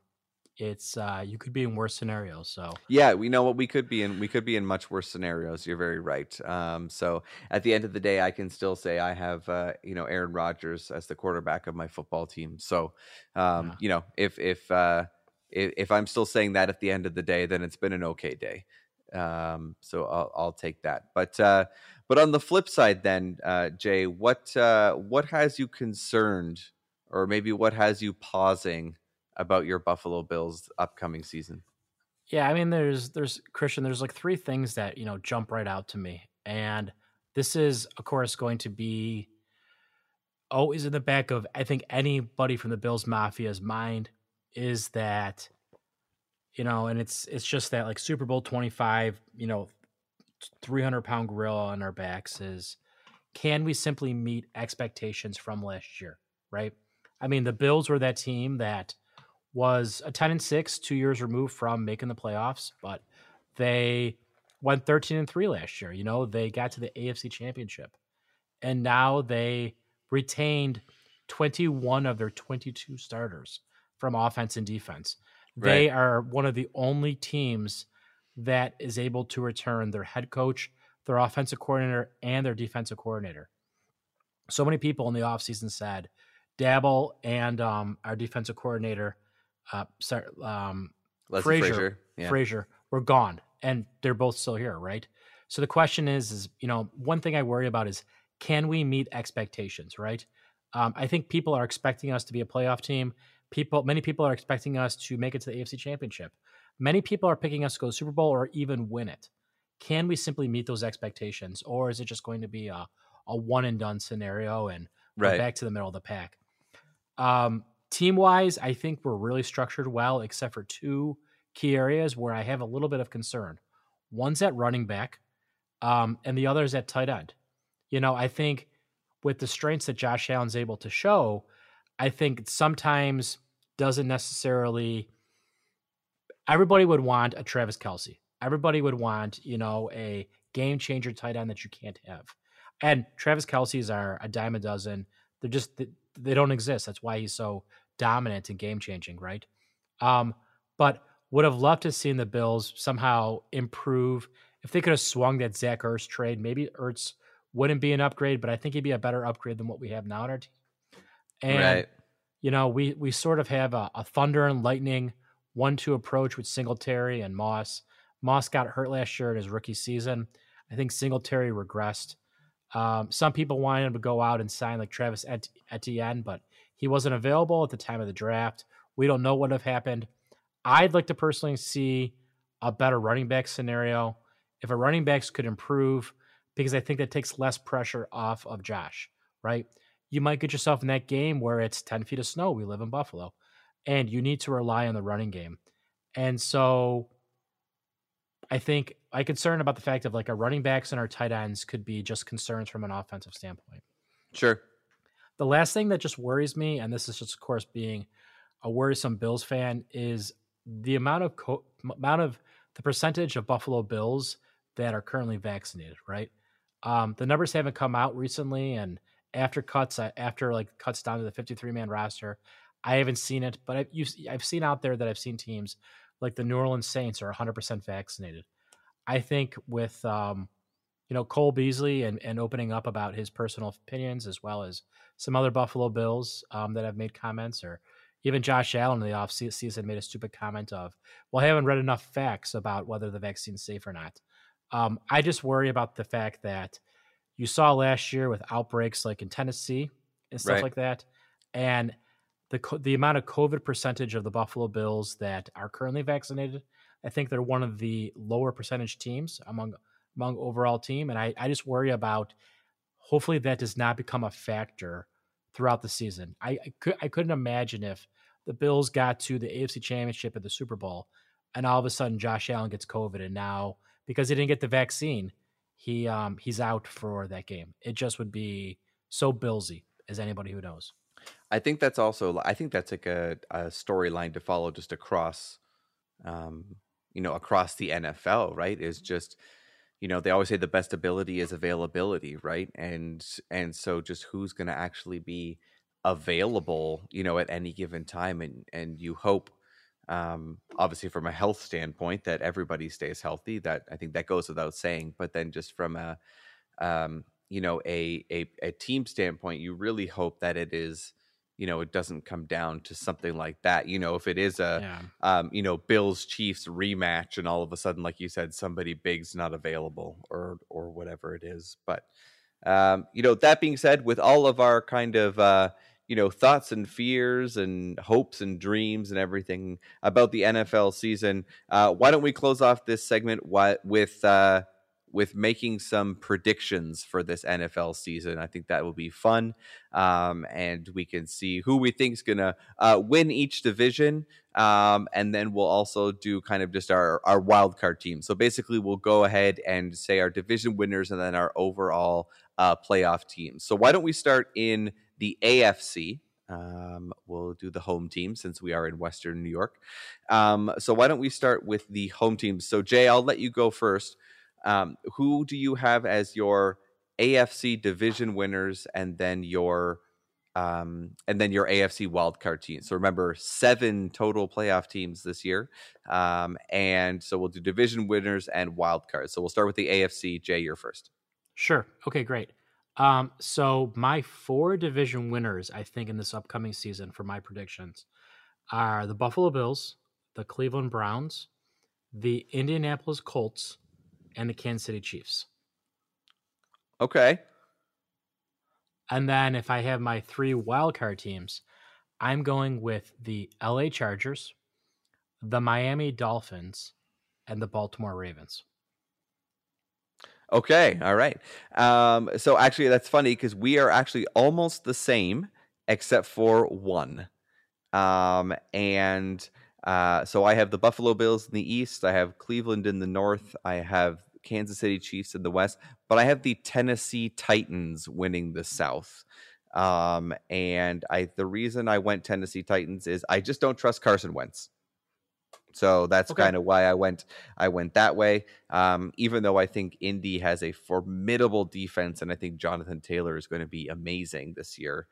it's uh you could be in worse scenarios so yeah we know what we could be in we could be in much worse scenarios you're very right um so at the end of the day i can still say i have uh you know aaron rodgers as the quarterback of my football team so um yeah. you know if if uh if, if i'm still saying that at the end of the day then it's been an okay day um so i'll, I'll take that but uh but on the flip side then uh jay what uh what has you concerned or maybe what has you pausing about your Buffalo Bills upcoming season? Yeah, I mean, there's there's Christian. There's like three things that you know jump right out to me, and this is of course going to be always in the back of I think anybody from the Bills Mafia's mind is that you know, and it's it's just that like Super Bowl twenty five, you know, three hundred pound gorilla on our backs is can we simply meet expectations from last year, right? I mean, the Bills were that team that was a 10 and 6 two years removed from making the playoffs but they went 13 and 3 last year you know? They got to the afc championship and now they retained 21 of their 22 starters from offense and defense. Right. they are one of the only teams that is able to return their head coach their offensive coordinator and their defensive coordinator. So many people in the offseason said Daboll and um, our defensive coordinator, uh, um, Leslie Frazier, Frazier, yeah. Frazier, were gone, and they're both still here, right? So the question is, is you know, one thing I worry about is can we meet expectations, right? Um, I think people are expecting us to be a playoff team. People, many people are expecting us to make it to the AFC Championship. Many people are picking us to go to Super Bowl or even win it. Can we simply meet those expectations, or is it just going to be a, a one and done scenario and right. back to the middle of the pack? Um, team wise, I think we're really structured well, except for two key areas where I have a little bit of concern. One's at running back, um, and the other is at tight end. You know, I think with the strengths that Josh Allen's able to show, I think sometimes doesn't necessarily. Everybody would want a Travis Kelce. Everybody would want, you know, a game changer tight end that you can't have. And Travis Kelce's are a dime a dozen. They're just they don't exist. That's why he's so dominant and game changing, right? Um, but would have loved to seen the Bills somehow improve. If they could have swung that Zach Ertz trade, maybe Ertz wouldn't be an upgrade, but I think he'd be a better upgrade than what we have now in our team. And right. you know, we we sort of have a, a thunder and lightning one-two approach with Singletary and Moss. Moss got hurt last year in his rookie season. I think Singletary regressed. Um, some people wanted him to go out and sign like Travis Etienne, but he wasn't available at the time of the draft. We don't know what would have happened. I'd like to personally see a better running back scenario. If a running backs could improve, because I think that takes less pressure off of Josh, right? You might get yourself in that game where it's 10 feet of snow. We live in Buffalo, and you need to rely on the running game. And so I think I concern about the fact of like our running backs and our tight ends could be just concerns from an offensive standpoint. Sure. The last thing that just worries me, and this is just of course being a worrisome Bills fan, is the amount of co- amount of the percentage of Buffalo Bills that are currently vaccinated. Right. Um, the numbers haven't come out recently, and after cuts, uh, after like cuts down to the 53 man roster, I haven't seen it, but I've, I've seen out there that I've seen teams like the New Orleans Saints are 100% vaccinated. I think with um, you know Cole Beasley and, and opening up about his personal opinions as well as some other Buffalo Bills um, that have made comments or even Josh Allen in the off season made a stupid comment of, well, I haven't read enough facts about whether the vaccine's safe or not. Um, I just worry about the fact that you saw last year with outbreaks like in Tennessee and stuff right. like that, and the the amount of COVID percentage of the Buffalo Bills that are currently vaccinated, I think they're one of the lower percentage teams among among overall team, and I, I just worry about hopefully that does not become a factor throughout the season. I I, could, I couldn't imagine if the Bills got to the AFC Championship at the Super Bowl, and all of a sudden Josh Allen gets COVID, and now because he didn't get the vaccine, he um he's out for that game. It just would be so Billsy as anybody who knows. I think that's also I think that's like a, a storyline to follow just across um you know across the NFL, right? Is just you know, they always say the best ability is availability, right? And and so just who's going to actually be available, you know, at any given time and and you hope um obviously from a health standpoint that everybody stays healthy that i think that goes without saying but then just from a um you know a, a a team standpoint you really hope that it is you know it doesn't come down to something like that you know if it is a yeah. um, you know bills chiefs rematch and all of a sudden like you said somebody big's not available or or whatever it is but um, you know that being said with all of our kind of uh, you know thoughts and fears and hopes and dreams and everything about the nfl season uh, why don't we close off this segment with uh, with making some predictions for this NFL season. I think that will be fun, um, and we can see who we think is going to uh, win each division. Um, and then we'll also do kind of just our our wild card team. So basically, we'll go ahead and say our division winners and then our overall uh, playoff teams. So why don't we start in the AFC? Um, we'll do the home team since we are in Western New York. Um, so why don't we start with the home team? So Jay, I'll let you go first. Um, who do you have as your AFC division winners, and then your um, and then your AFC wildcard team. So remember, seven total playoff teams this year, um, and so we'll do division winners and wildcards. So we'll start with the AFC. Jay, you're first. Sure. Okay, great. Um, so my four division winners, I think, in this upcoming season for my predictions are the Buffalo Bills, the Cleveland Browns, the Indianapolis Colts, and the Kansas City Chiefs. Okay. And then if I have my three wildcard teams, I'm going with the LA Chargers, the Miami Dolphins, and the Baltimore Ravens. Okay, all right. Um, so actually, that's funny because we are actually almost the same, except for one. Um, and uh, so I have the Buffalo Bills in the East. I have Cleveland in the North. I have Kansas City Chiefs in the West. But I have the Tennessee Titans winning the South. Um, and I the reason I went Tennessee Titans is I just don't trust Carson Wentz. So that's okay. kind of why I went I went that way. Um, even though I think Indy has a formidable defense, and I think Jonathan Taylor is going to be amazing this year.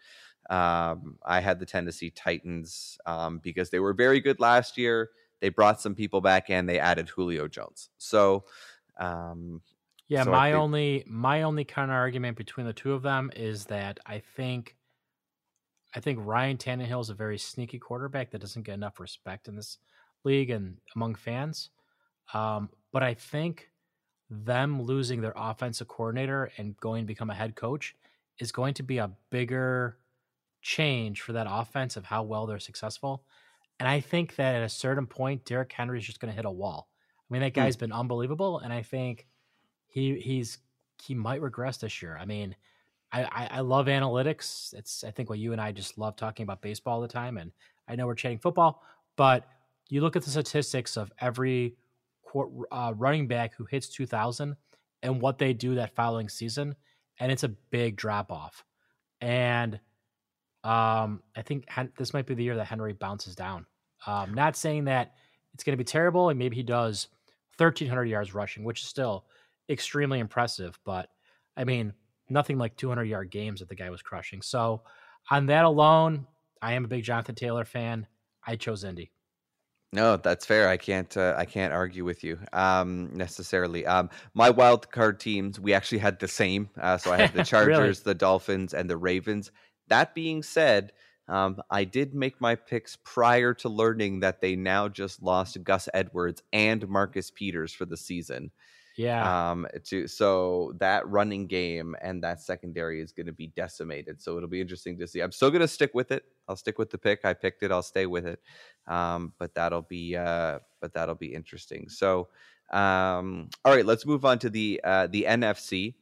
Um, I had the Tennessee Titans um, because they were very good last year. They brought some people back and they added Julio Jones. So, um, yeah, so my think... only my only counter argument between the two of them is that I think I think Ryan Tannehill is a very sneaky quarterback that doesn't get enough respect in this league and among fans. Um, but I think them losing their offensive coordinator and going to become a head coach is going to be a bigger change for that offense of how well they're successful. And I think that at a certain point, Derrick Henry is just going to hit a wall. I mean, that hmm. guy's mm. been unbelievable, and I think he he's he might regress this year. I mean, I, I, I love analytics. It's I think what you and I just love talking about baseball all the time, and I know we're chatting football, but you look at the statistics of every uh, running back who hits 2,000 and what they do that following season, and it's a big drop off. And um, I think this might be the year that Henry bounces down. Um, not saying that it's going to be terrible, and maybe he does 1,300 yards rushing, which is still extremely impressive. But I mean, nothing like 200 yard games that the guy was crushing. So on that alone, I am a big Jonathan Taylor fan. I chose Indy. No, that's fair. I can't. Uh, I can't argue with you um, necessarily. Um, my wild card teams, we actually had the same. Uh, so I had the Chargers, really? the Dolphins, and the Ravens. That being said, um, I did make my picks prior to learning that they now just lost Gus Edwards and Marcus Peters for the season. Yeah. Um, to so that running game and that secondary is going to be decimated. So it'll be interesting to see. I'm still going to stick with it. I'll stick with the pick. I picked it. I'll stay with it. Um, but that'll be uh, but that'll be interesting. So um, all right, let's move on to the uh, the NFC.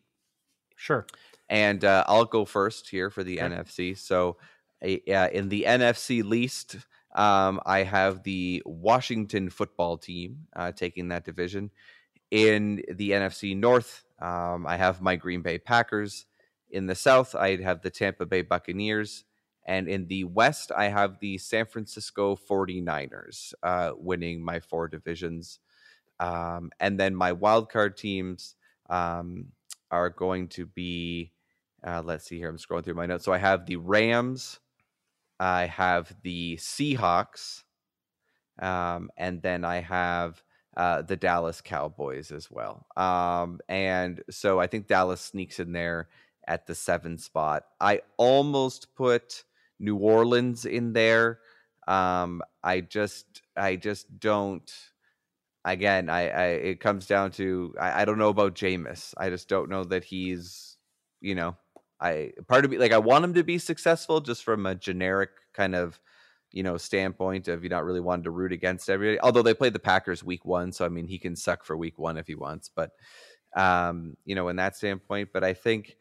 Sure. And uh, I'll go first here for the. NFC. So in the NFC least, um, I have the Washington football team uh, taking that division. In the NFC North, um, I have my Green Bay Packers. In the South, I have the Tampa Bay Buccaneers. And in the West, I have the San Francisco 49ers uh, winning my four divisions. Um, and then my wildcard teams um, are going to be, uh, let's see here, I'm scrolling through my notes. So I have the Rams, I have the Seahawks, um, and then I have uh, the Dallas Cowboys as well. Um, and so I think Dallas sneaks in there at the seven spot. I almost put New Orleans in there. Um, I just, I just don't. Again, I, I it comes down to I, I don't know about Jameis. I just don't know that he's, you know, I part of me like I want him to be successful just from a generic kind of you know standpoint of you not really wanting to root against everybody. Although they played the Packers week one, so I mean he can suck for week one if he wants. But um, you know, in that standpoint, but I think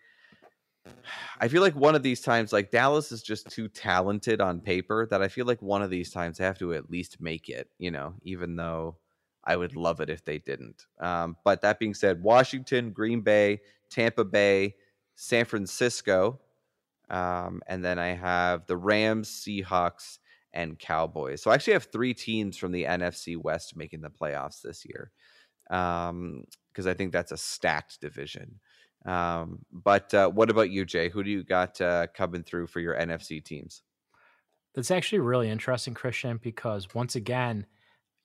I feel like one of these times, like Dallas is just too talented on paper that I feel like one of these times they have to at least make it. You know, even though I would love it if they didn't. Um, but that being said, Washington, Green Bay, Tampa Bay, San Francisco. Um, and then I have the Rams, Seahawks, and Cowboys. So I actually have three teams from the NFC West making the playoffs this year because um, I think that's a stacked division. Um, but uh, what about you, Jay? Who do you got uh, coming through for your NFC teams? That's actually really interesting, Christian, because once again,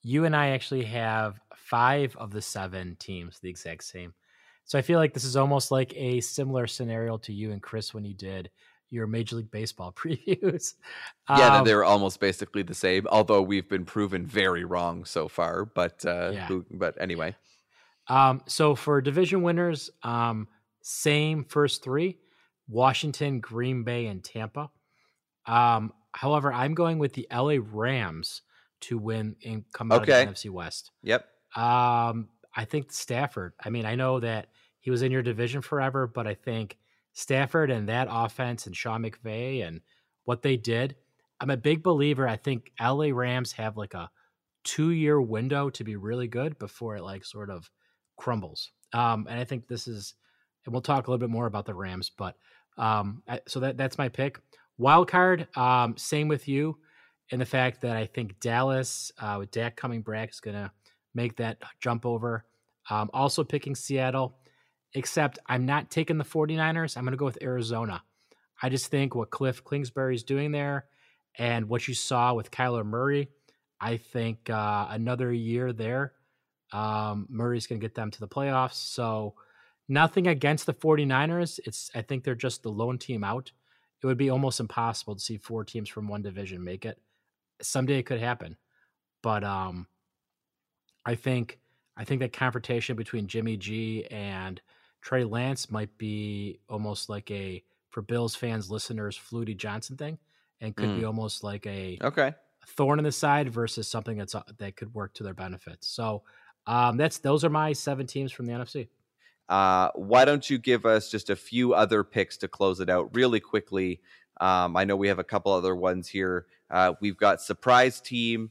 you and I actually have five of the seven teams the exact same. So I feel like this is almost like a similar scenario to you and Chris when you did your Major League Baseball previews. Yeah, Um, they're almost basically the same, although we've been proven very wrong so far. But uh, Yeah. who, but anyway, Um, so for division winners, um, same first three: Washington, Green Bay, and Tampa. Um, however, I'm going with the LA Rams to win and come out Okay. of the NFC West. yep. Um, I think Stafford. I mean, I know that he was in your division forever, but I think Stafford and that offense and Sean McVay and what they did. I'm a big believer. I think LA Rams have like a two year window to be really good before it like sort of crumbles. Um, and I think this is, and we'll talk a little bit more about the Rams, but um, I, so that that's my pick. Wild card, um, same with you, in the fact that I think Dallas uh, with Dak coming back is gonna make that jump over. Um, also picking Seattle, except I'm not taking the 49ers. I'm going to go with Arizona. I just think what Cliff Kingsbury is doing there and what you saw with Kyler Murray, I think uh, another year there, um, Murray's going to get them to the playoffs. So nothing against the 49ers. It's I think they're just the lone team out. It would be almost impossible to see four teams from one division make it. Someday it could happen. But um I think I think that confrontation between Jimmy G and Trey Lance might be almost like a for Bills fans, listeners, Flutie Johnson thing, and could be almost like a Okay. thorn in the side versus something that's uh, that could work to their benefit. So um, that's those are my seven teams from the NFC. Uh, why don't you give us just a few other picks to close it out really quickly? Um, I know we have a couple other ones here. Uh, we've got surprise team,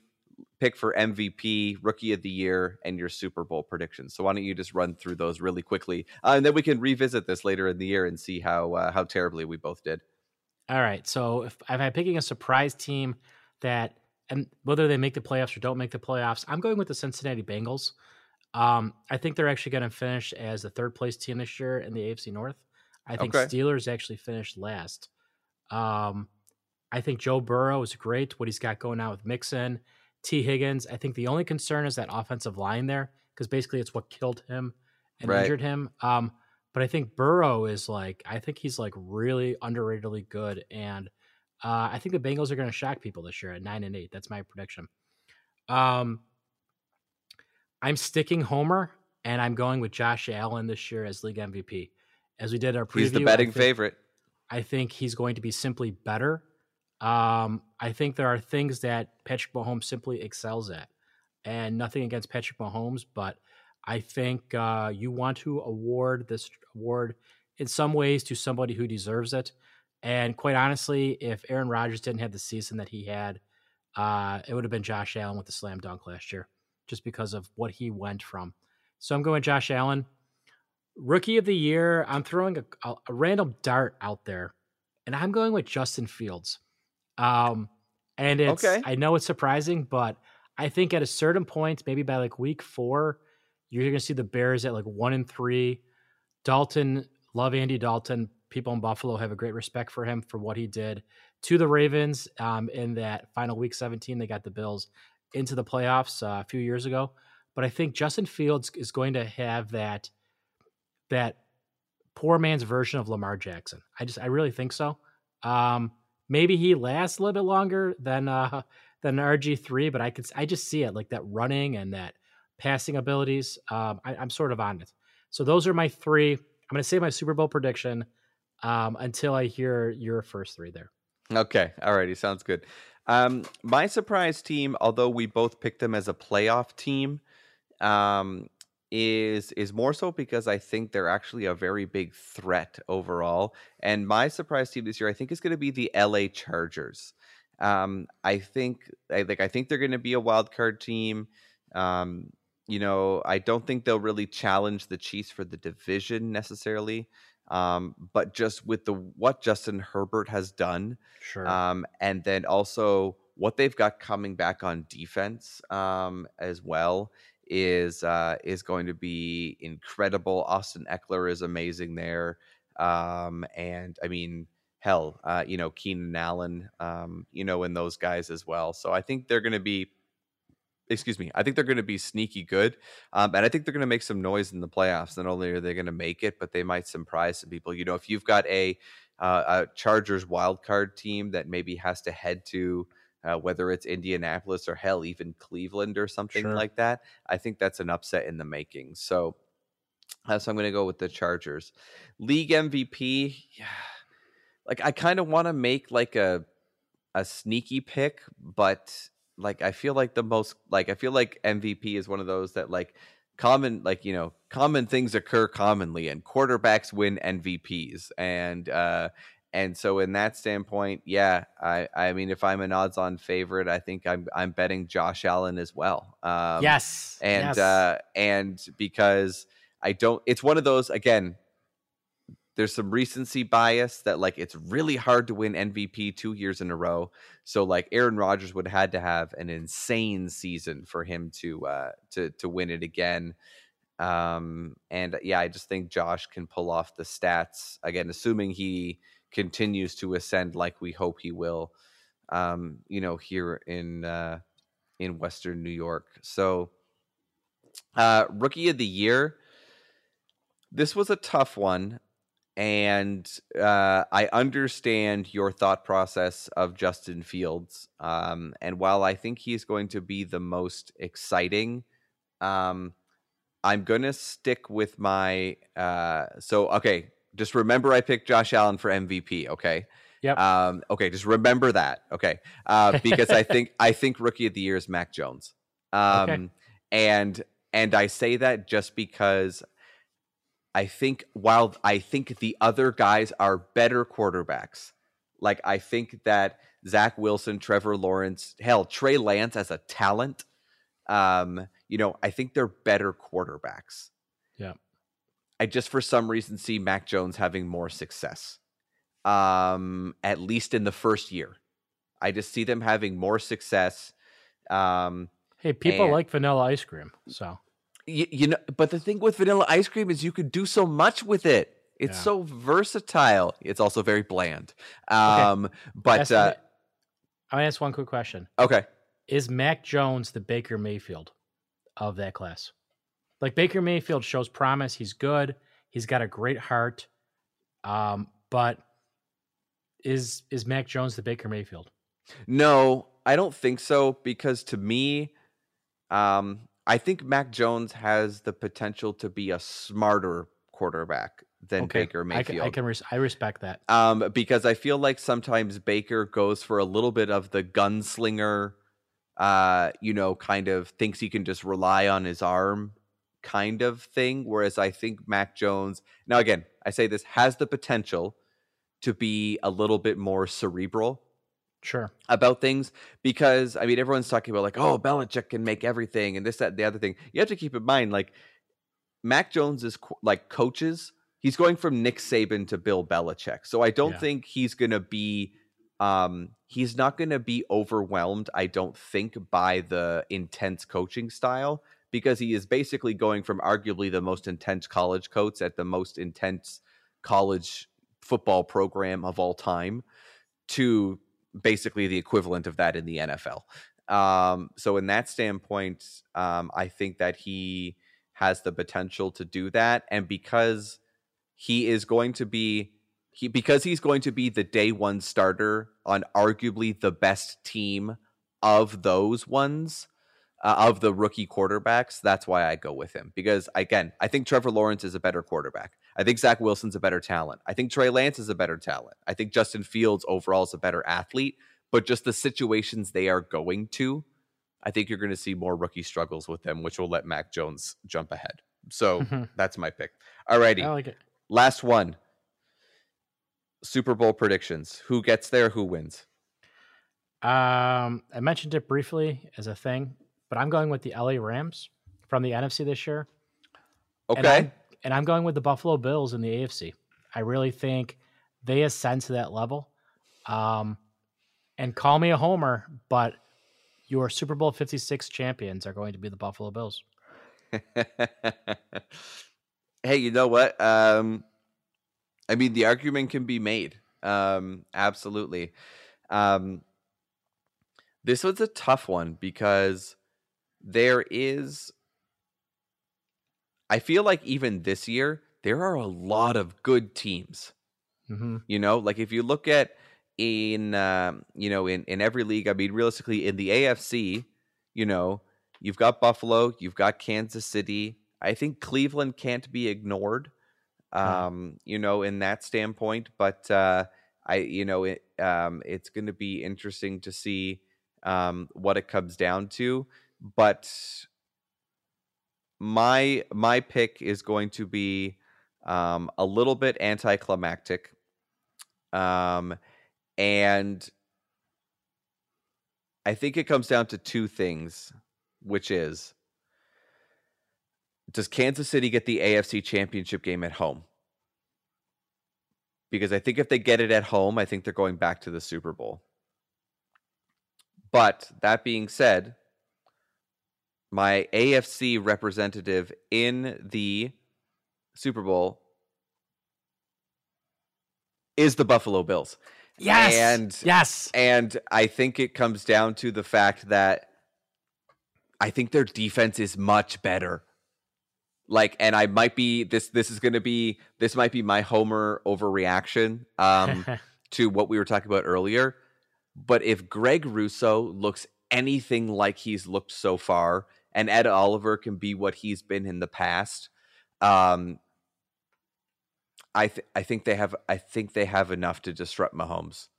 pick for MVP, rookie of the year, and your Super Bowl predictions. So why don't you just run through those really quickly, uh, and then we can revisit this later in the year and see how uh, how terribly we both did. All right. So if, if I'm picking a surprise team that, and whether they make the playoffs or don't make the playoffs, I'm going with the Cincinnati Bengals. Um, I think they're actually going to finish as the third place team this year in the AFC North. I think Okay. Steelers actually finished last. Um, I think Joe Burrow is great. What he's got going on with Mixon, Tee Higgins. I think the only concern is that offensive line there because basically it's what killed him and Right. injured him. Um, but I think Burrow is like I think he's like really underratedly good, and uh, I think the Bengals are going to shock people this year at nine and eight. That's my prediction. Um, I'm sticking Homer, and I'm going with Josh Allen this year as league MVP. As we did our preview, He's the I betting think- favorite. I think he's going to be simply better. Um, I think there are things that Patrick Mahomes simply excels at, and nothing against Patrick Mahomes, but I think uh, you want to award this award in some ways to somebody who deserves it. And quite honestly, if Aaron Rodgers didn't have the season that he had, uh, it would have been Josh Allen with the slam dunk last year, just because of what he went from. So I'm going Josh Allen. Rookie of the year, I'm throwing a, a, a random dart out there, and I'm going with Justin Fields. Um, and it's Okay. I know it's surprising, but I think at a certain point, maybe by like week four, you're going to see the Bears at like one and three. Dalton, love Andy Dalton. People in Buffalo have a great respect for him for what he did to the Ravens um, in that final week 17. They got the Bills into the playoffs uh, a few years ago. But I think Justin Fields is going to have that that poor man's version of Lamar Jackson. I just I really think so. Um, maybe he lasts a little bit longer than uh than RG three, but I could I just see it like that running and that passing abilities. Um, I, I'm sort of on it. So those are my three. I'm going to say my Super Bowl prediction um, until I hear your first three there. Okay, alrighty, sounds good. Um, my surprise team, although we both picked them as a playoff team, um, is is more so because I think they're actually a very big threat overall. And my surprise team this year, I think, is going to be the LA Chargers. Um, I think, I, like, I think they're going to be a wild card team. Um, you know, I don't think they'll really challenge the Chiefs for the division necessarily. Um, but just with the what Justin Herbert has done, Sure. um, and then also what they've got coming back on defense um, as well is uh, is going to be incredible. Austin Ekeler is amazing there, um, and I mean, hell, uh, you know, Keenan Allen, um, you know, and those guys as well. So I think they're going to be excuse me, I think they're going to be sneaky good, um, and I think they're going to make some noise in the playoffs. Not only are they going to make it, but they might surprise some people. You know, if you've got a uh, a Chargers wild card team that maybe has to head to uh, whether it's Indianapolis or hell, even Cleveland or something Sure. like that, I think that's an upset in the making. So, uh, so I'm going to go with the Chargers. League MVP, yeah, like I kind of want to make like a a sneaky pick, but like I feel like the most like I feel like MVP is one of those that like common like you know common things occur commonly and quarterbacks win MVPs and uh and so in that standpoint yeah I I mean if I'm an odds on favorite I think I'm I'm betting Josh Allen as well um yes. and yes. uh and because I don't it's one of those again there's some recency bias that like it's really hard to win MVP 2 years in a row so like Aaron Rodgers would have had to have an insane season for him to uh to to win it again um and yeah I just think Josh can pull off the stats again assuming he continues to ascend like we hope he will um you know here in uh in western New York so uh, rookie of the year. This was a tough one, and uh, I understand your thought process of Justin Fields. Um, and while I think he's going to be the most exciting, um, I'm gonna stick with my. Uh, so okay, just remember I picked Josh Allen for MVP. Okay. Yep. Um, okay, just remember that. Okay, uh, because I think I think rookie of the year is Mac Jones. Um, Okay. and and I say that just because I think while I think the other guys are better quarterbacks, like I think that Zach Wilson, Trevor Lawrence, hell, Trey Lance as a talent, um, you know, I think they're better quarterbacks. Yeah. I just for some reason see Mac Jones having more success. Um, at least in the first year. I just see them having more success. Um, hey, people and- like vanilla ice cream. So you, you know but the thing with vanilla ice cream is you could do so much with it it's Yeah. so versatile it's also very bland um but Ask uh I ask one quick question: okay Is Mac Jones the Baker Mayfield of that class? Like Baker Mayfield shows promise. He's good. He's got a great heart. Um, but is is Mac Jones the Baker Mayfield? no i don't think so because to me um i think mac jones has the potential to be a smarter quarterback than baker I can, mayfield I can res- I respect that. um, because I feel like sometimes Baker goes for a little bit of the gunslinger, uh, you know, kind of thinks he can just rely on his arm kind of thing. Whereas I think Mac Jones, now again, I say this has the potential to be a little bit more cerebral Sure. about things because I mean everyone's talking about like oh Belichick can make everything and this that and the other thing. You have to keep in mind like Mac Jones is co- like coaches. He's going from Nick Saban to Bill Belichick, so I don't Yeah. think he's gonna be. Um, he's not gonna be overwhelmed. I don't think by the intense coaching style because he is basically going from arguably the most intense college coach at the most intense college football program of all time to basically the equivalent of that in the NFL. Um, so in that standpoint, um, I think that he has the potential to do that, and because he is going to be he because he's going to be the day one starter on arguably the best team of those ones uh, of the rookie quarterbacks. That's why I go with him because again, I think Trevor Lawrence is a better quarterback. I think Zach Wilson's a better talent. I think Trey Lance is a better talent. I think Justin Fields overall is a better athlete, but just the situations they are going to, I think you're going to see more rookie struggles with them, which will let Mac Jones jump ahead. So Mhm. that's my pick. Alrighty, I like it. last one. Super Bowl predictions. Who gets there? Who wins? Um, I mentioned it briefly as a thing, but I'm going with the LA Rams from the NFC this year. And Okay. I'm, and I'm going with the Buffalo Bills in the AFC. I really think they ascend to that level. Um, and call me a homer, but your Super Bowl 56 champions are going to be the Buffalo Bills. hey, you know what? Um, I mean, the argument can be made. Um, absolutely. Um, this was a tough one because there is I feel like even this year there are a lot of good teams. Mm-hmm. You know, like if you look at in um, you know in in every league, I mean realistically in the AFC, you know, you've got Buffalo, you've got Kansas City. I think Cleveland can't be ignored. Um, you know, in that standpoint, but uh I you know it um it's going to be interesting to see um what it comes down to, but my my pick is going to be um, a little bit anticlimactic, um, and I think it comes down to two things, which is does Kansas City get the AFC Championship game at home? Because I think if they get it at home, I think they're going back to the Super Bowl. But that being said, my AFC representative in the Super Bowl is the Buffalo Bills. Yes. And yes. and I think it comes down to the fact that I think their defense is much better. Like, and I might be this. This is going to be this might be my Homer overreaction um, to what we were talking about earlier. But if Greg Rousseau looks anything like he's looked so far, and Ed Oliver can be what he's been in the past, um, I th- I think they have I think they have enough to disrupt Mahomes.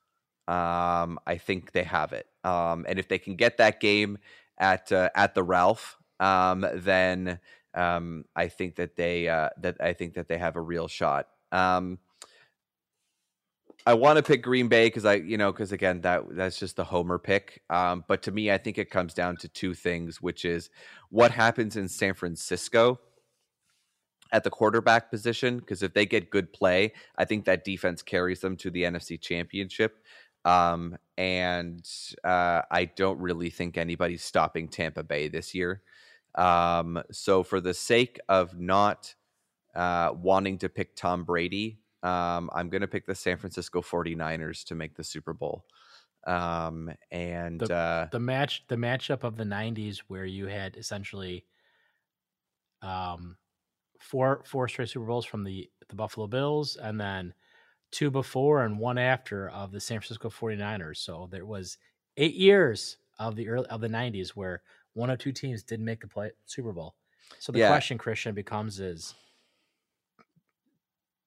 Um, I think they have it. Um, and if they can get that game at uh, at the Ralph, um, then um, I think that they uh, that I think that they have a real shot. Um, I want to pick Green Bay because I, you know, because again, that that's just the homer pick. Um, but to me, I think it comes down to two things, which is what happens in San Francisco at the quarterback position. Because if they get good play, I think that defense carries them to the NFC Championship. Um, and uh, I don't really think anybody's stopping Tampa Bay this year. Um, so for the sake of not uh, wanting to pick Tom Brady, um, I'm going to pick the San Francisco 49ers to make the Super Bowl. Um, and The- uh, the match the matchup of the 90s where you had essentially um four four straight super bowls from the the buffalo bills and then two before and one after of the san francisco 49ers so there was eight years of the early of the 90s where one or two teams didn't make the play super bowl so the Yeah. question christian becomes is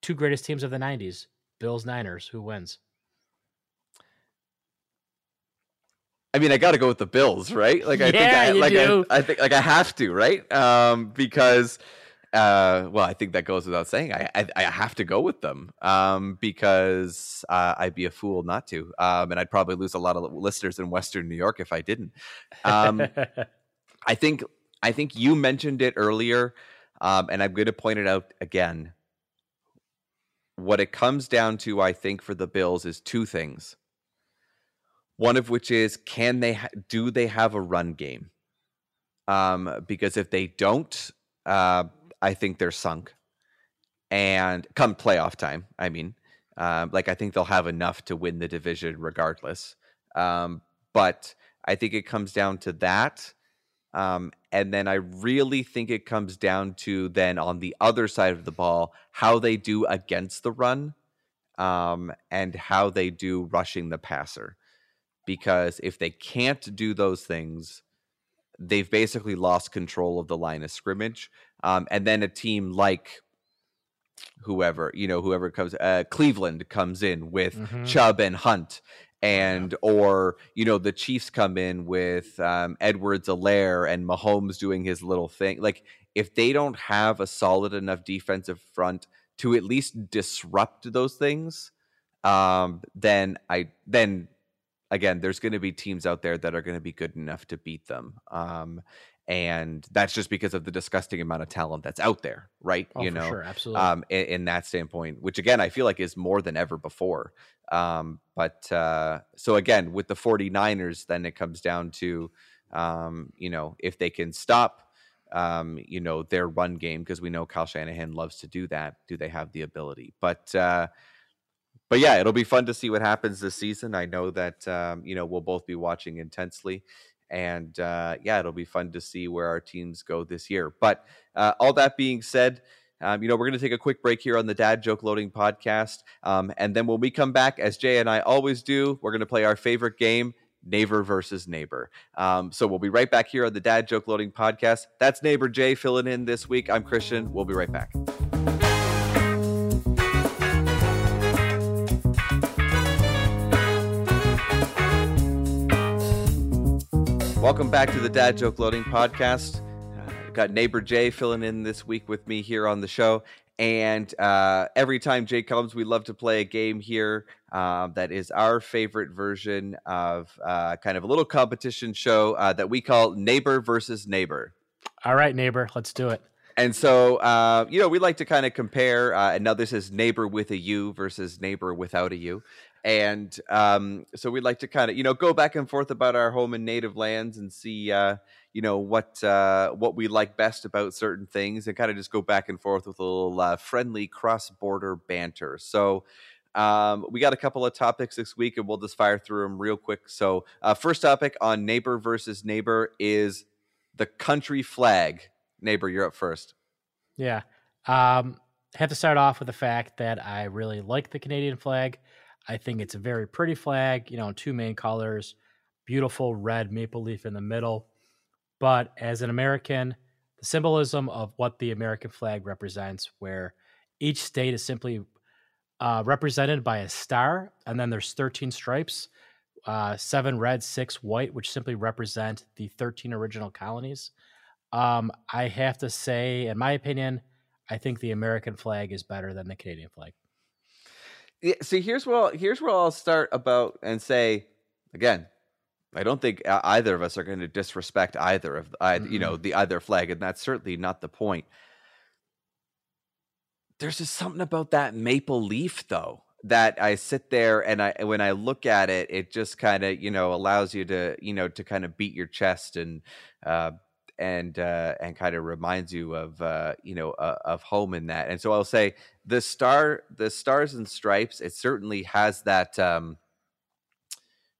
two greatest teams of the 90s bills niners who wins I mean, I got to go with the Bills, right? Like, I think, I, like, do. I, I think, like, I have to, right? Um, because, uh, well, I think that goes without saying. I, I, I have to go with them, um, because uh, I'd be a fool not to, um, and I'd probably lose a lot of listeners in Western New York if I didn't. Um, I think, I think you mentioned it earlier, um, and I'm going to point it out again. What it comes down to, I think, for the Bills is two things. One of which is can they ha- do they have a run game? Um because if they don't uh i think they're sunk. And come playoff time i mean um like i think they'll have enough to win the division regardless. Um but i think it comes down to that. Um and then i really think it comes down to then on the other side of the ball how they do against the run um and how they do rushing the passer because if they can't do those things, they've basically lost control of the line of scrimmage. Um, and then a team like whoever, you know, whoever comes, uh, Cleveland comes in with Mhm. Chubb and Hunt. And or you know the Chiefs come in with um, Edwards-Helaire, and Mahomes doing his little thing. Like if they don't have a solid enough defensive front to at least disrupt those things, um, then I then again, there's going to be teams out there that are going to be good enough to beat them. Um, and that's just because of the disgusting amount of talent that's out there, right? oh, you know, sure absolutely um, in, in that standpoint, which again, I feel like is more than ever before. Um, but uh, so again, with the 49ers, then it comes down to, um, you know, if they can stop, um, you know, their run game, because we know Kyle Shanahan loves to do that. Do they have the ability? But, uh, but yeah, it'll be fun to see what happens this season. I know that um, you know we'll both be watching intensely, and uh, yeah, it'll be fun to see where our teams go this year. But uh, all that being said, um, you know, we're going to take a quick break here on the Dad Joke Loading podcast. Um, and then when we come back, as Jay and I always do, we're going to play our favorite game, neighbor versus neighbor. Um, so we'll be right back here on the Dad Joke Loading podcast. That's neighbor Jay filling in this week. I'm Christian. We'll be right back. Welcome back to the Dad Joke Loading podcast. Uh, got neighbor Jay filling in this week with me here on the show. And uh, every time Jay comes, we love to play a game here uh, that is our favorite version of uh, kind of a little competition show uh, that we call Neighbor versus Neighbor. All right, neighbor, let's do it. And so, uh, you know, we like to kind of compare. Uh, and now this is neighbor with a U versus neighbor without a U. And um, so we'd like to kind of, you know, go back and forth about our home and native lands and see, uh, you know, what uh, what we like best about certain things, and kind of just go back and forth with a little uh, friendly cross border banter. So. Um, we got a couple of topics this week, and we'll just fire through them real quick. So, uh, first topic on neighbor versus neighbor is the country flag. Neighbor, you're up first. Yeah. Um, have to start off with the fact that I really like the Canadian flag. I think it's a very pretty flag, you know, two main colors, beautiful red maple leaf in the middle. But as an American, the symbolism of what the American flag represents, where each state is simply uh, represented by a star, and then there's 13 stripes, uh, seven red, six white, which simply represent the 13 original colonies. Um, I have to say, in my opinion, I think the American flag is better than the Canadian flag. Yeah, see, here's where I'll, here's where I'll start about and say again. I don't think either of us are going to disrespect either of either, you know the either flag, and that's certainly not the point. There's just something about that maple leaf, though, that I sit there and I when I look at it, it just kind of you know allows you to you know to kind of beat your chest and uh, and uh, and kind of reminds you of uh, you know uh, of home in that. And so I'll say the star, the stars and stripes. It certainly has that. Um,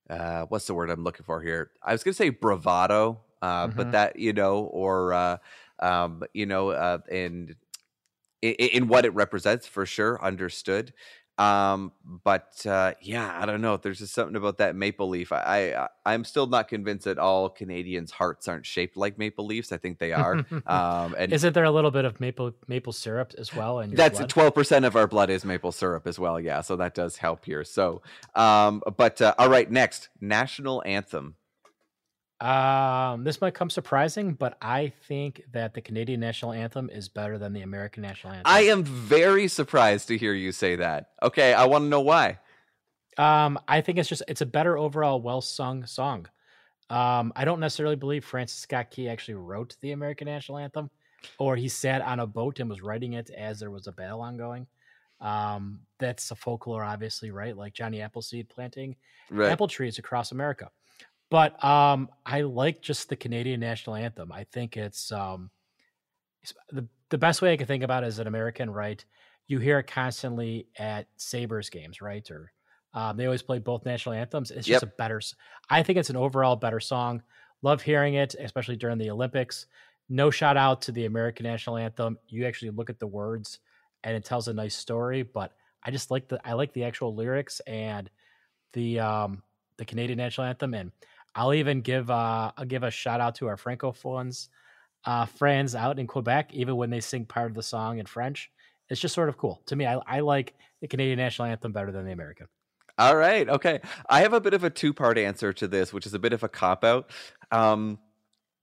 uh, what's the word I'm looking for here? I was going to say bravado, uh, Mhm. but that you know, or uh, um, you know, uh, in, in in what it represents for sure, understood. Um, but uh, yeah, I don't know. There's just something about that maple leaf. I, I I'm still not convinced that all Canadians' hearts aren't shaped like maple leaves. I think they are. um, and Isn't there a little bit of maple maple syrup as well? And that's twelve percent of our blood is maple syrup as well. Yeah, so that does help here. So, um, but uh, all right, next national anthem. Um, this might come surprising, but I think that the Canadian national anthem is better than the American national anthem. I am very surprised to hear you say that. Okay, I want to know why. Um, I think it's just it's a better overall well sung song. Um, I don't necessarily believe Francis Scott Key actually wrote the American national anthem, or he sat on a boat and was writing it as there was a battle ongoing. Um, that's a folklore, obviously, right? Like Johnny Appleseed planting Right. apple trees across America. But um, I like just the Canadian national anthem. I think it's um, it's- the the best way I can think about it as an American, right? You hear it constantly at Sabres games, right? Or um, they always play both national anthems. It's just Yep. a better. I think it's an overall better song. Love hearing it, especially during the Olympics. No shout out to the American national anthem. You actually look at the words, and it tells a nice story. But I just like the I like the actual lyrics and the um the Canadian national anthem, and I'll even give uh I'll give a shout out to our francophones uh friends out in Quebec, even when they sing part of the song in French. It's just sort of cool to me. I, I like the Canadian national anthem better than the American. All right. Okay. I have a bit of a two part answer to this, which is a bit of a cop out. Um,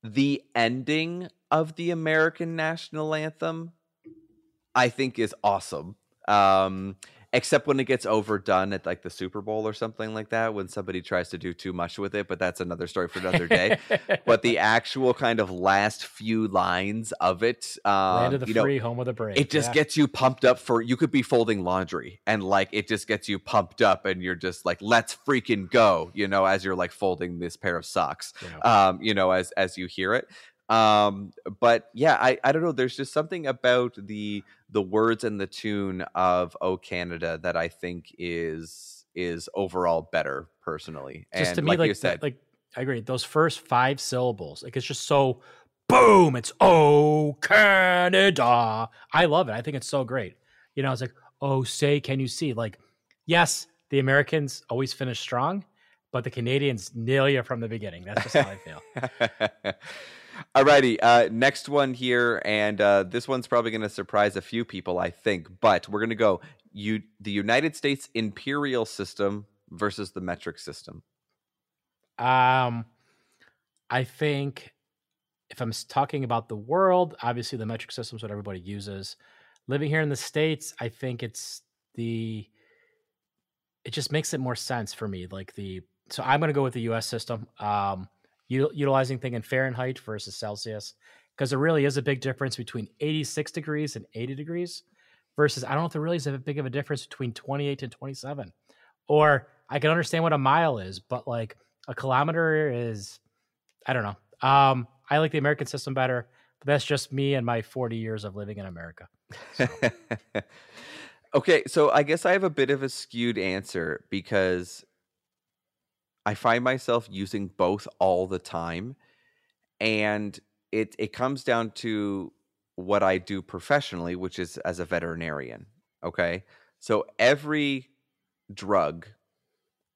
the ending of the American national anthem, I think, is awesome. Um, except when it gets overdone at like the Super Bowl or something like that, when somebody tries to do too much with it. But that's another story for another day. but the actual kind of last few lines of it, um, land of the you know, free, home of the brave. it just Yeah. gets you pumped up for you could be folding laundry and like it just gets you pumped up and you're just like let's freaking go you know as you're like folding this pair of socks know. um you know as as you hear it um but yeah i i don't know there's just something about the the words and the tune of oh canada that i think is is overall better personally just and to me like, like you said like I agree. Those first five syllables, like it's just so boom. It's oh Canada. I love it. I think it's so great. You know, it's like oh say can you see? Like yes, the Americans always finish strong, but the Canadians nail you from the beginning. That's just how I feel. Alrighty, uh, next one here, and uh, this one's probably going to surprise a few people, I think. But we're going to go you the United States imperial system versus the metric system. Um, I think if I'm talking about the world, obviously the metric system is what everybody uses. Living here in the states, I think it's the. It just makes it more sense for me. Like the so I'm going to go with the U.S. system. Um, utilizing thing in Fahrenheit versus Celsius because there really is a big difference between 86 degrees and 80 degrees versus I don't know if there really is a big of a difference between 28 and 27. Or I can understand what a mile is, but like a kilometer is I don't know. Um, I like the American system better, but that's just me and my 40 years of living in America. So. okay, so I guess I have a bit of a skewed answer because I find myself using both all the time. And it it comes down to what I do professionally, which is as a veterinarian. Okay. So every drug,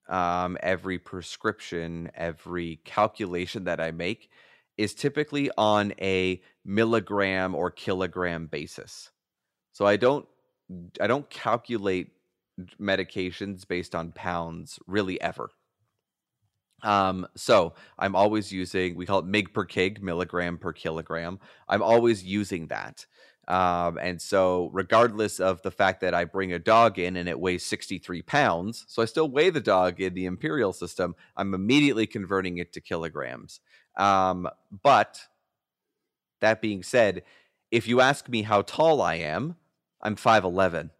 um, every prescription, every calculation that I make is typically on a milligram or kilogram basis. So I don't I don't calculate medications based on pounds really ever. Um, so I'm always using, we call it mig per kg, milligram per kilogram. I'm always using that. Um, and so, regardless of the fact that I bring a dog in and it weighs 63 pounds, so I still weigh the dog in the imperial system, I'm immediately converting it to kilograms. Um, but that being said, if you ask me how tall I am, I'm 5'11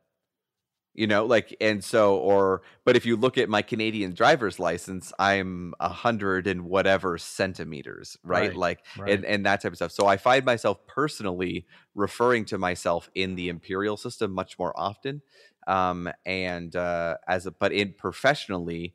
you know like and so or but if you look at my canadian driver's license i'm a hundred and whatever centimeters right, right like right. And, and that type of stuff so i find myself personally referring to myself in the imperial system much more often um and uh as a but in professionally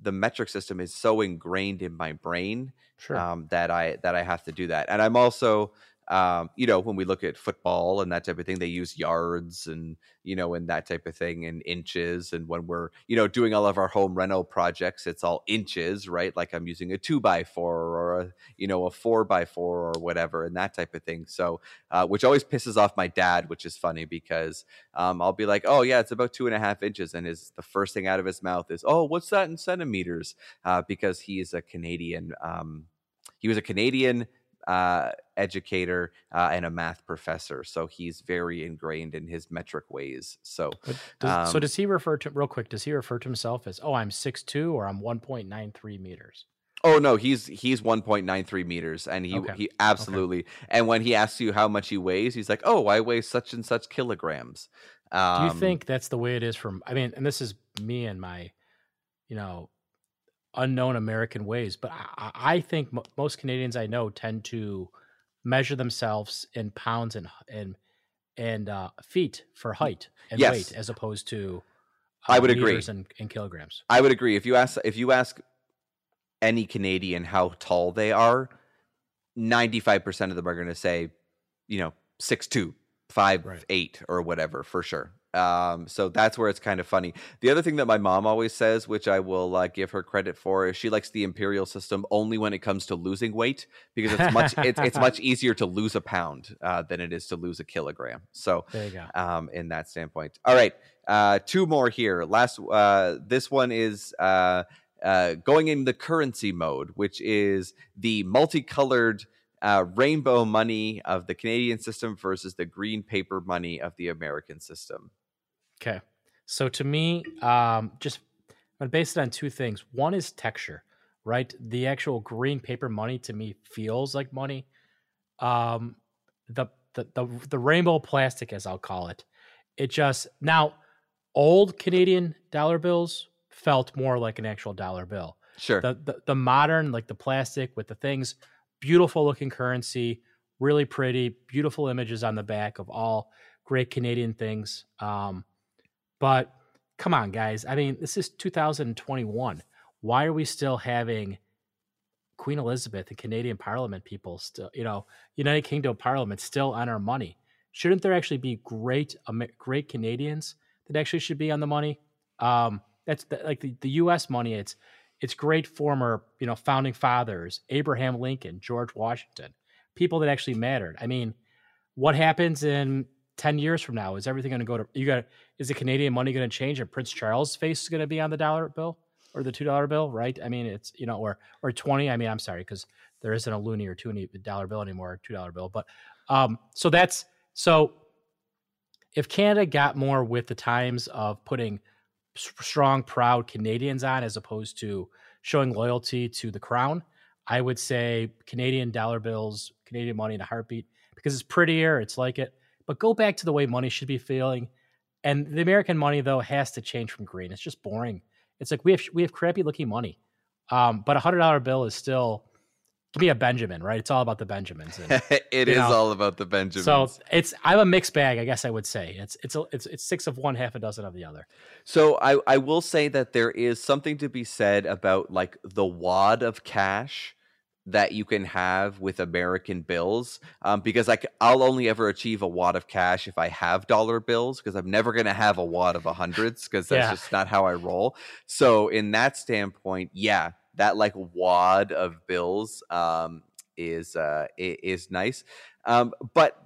the metric system is so ingrained in my brain sure. um that i that i have to do that and i'm also um, you know, when we look at football and that type of thing, they use yards and, you know, and that type of thing and inches. And when we're, you know, doing all of our home rental projects, it's all inches, right? Like I'm using a two by four or a, you know, a four by four or whatever and that type of thing. So, uh, which always pisses off my dad, which is funny because um, I'll be like, oh, yeah, it's about two and a half inches. And his, the first thing out of his mouth is, oh, what's that in centimeters? Uh, because he is a Canadian. Um, he was a Canadian uh, educator uh, and a math professor, so he's very ingrained in his metric ways. So, does, um, so does he refer to real quick? Does he refer to himself as "Oh, I'm six two or I'm one point nine three meters"? Oh no, he's he's 1.93 meters, and he okay. he absolutely. Okay. And when he asks you how much he weighs, he's like, "Oh, I weigh such and such kilograms." Um, Do you think that's the way it is? From I mean, and this is me and my, you know, unknown American ways. But I, I think m- most Canadians I know tend to measure themselves in pounds and and and uh, feet for height and yes. weight, as opposed to uh, I would agree in, in kilograms. I would agree. If you ask if you ask any Canadian how tall they are, ninety five percent of them are going to say, you know, six two, five right. eight, or whatever for sure. Um, so that's where it's kind of funny. The other thing that my mom always says, which I will uh, give her credit for, is she likes the imperial system only when it comes to losing weight because it's much it's, it's much easier to lose a pound uh, than it is to lose a kilogram. So there you go. Um, in that standpoint. All right, uh, two more here. Last, uh, this one is. Uh, uh, going in the currency mode, which is the multicolored uh, rainbow money of the Canadian system versus the green paper money of the American system. Okay. So to me, um, just I'm based it on two things. One is texture, right? The actual green paper money to me feels like money. Um, the, the the the rainbow plastic, as I'll call it, it just now old Canadian dollar bills felt more like an actual dollar bill. Sure. The, the the modern, like the plastic with the things, beautiful looking currency, really pretty, beautiful images on the back of all great Canadian things. Um, but come on, guys. I mean, this is 2021. Why are we still having Queen Elizabeth and Canadian Parliament people still, you know, United Kingdom Parliament still on our money. Shouldn't there actually be great, great Canadians that actually should be on the money? Um, that's the, like the, the U.S. money. It's it's great former, you know, founding fathers, Abraham Lincoln, George Washington, people that actually mattered. I mean, what happens in 10 years from now? Is everything going to go to, you got, is the Canadian money going to change and Prince Charles' face is going to be on the dollar bill or the $2 bill, right? I mean, it's, you know, or, or 20. I mean, I'm sorry, because there isn't a loonie or two dollar bill anymore, $2 bill. But, um, so that's, so if Canada got more with the times of putting strong, proud Canadians on as opposed to showing loyalty to the crown, I would say Canadian dollar bills, Canadian money in a heartbeat because it's prettier. It's like it. But go back to the way money should be feeling. And the American money though has to change from green. It's just boring. It's like we have we have crappy looking money. Um, but a hundred dollar bill is still give me a Benjamin, right? It's all about the Benjamins. And, it is know, all about the Benjamins. So it's I'm a mixed bag, I guess I would say. It's it's a, it's it's six of one, half a dozen of the other. So I I will say that there is something to be said about like the wad of cash that you can have with American bills um, because I, I'll only ever achieve a wad of cash if I have dollar bills because I'm never going to have a wad of a hundreds because that's yeah. just not how I roll. So in that standpoint, yeah, that like wad of bills um, is uh, is nice. Um, but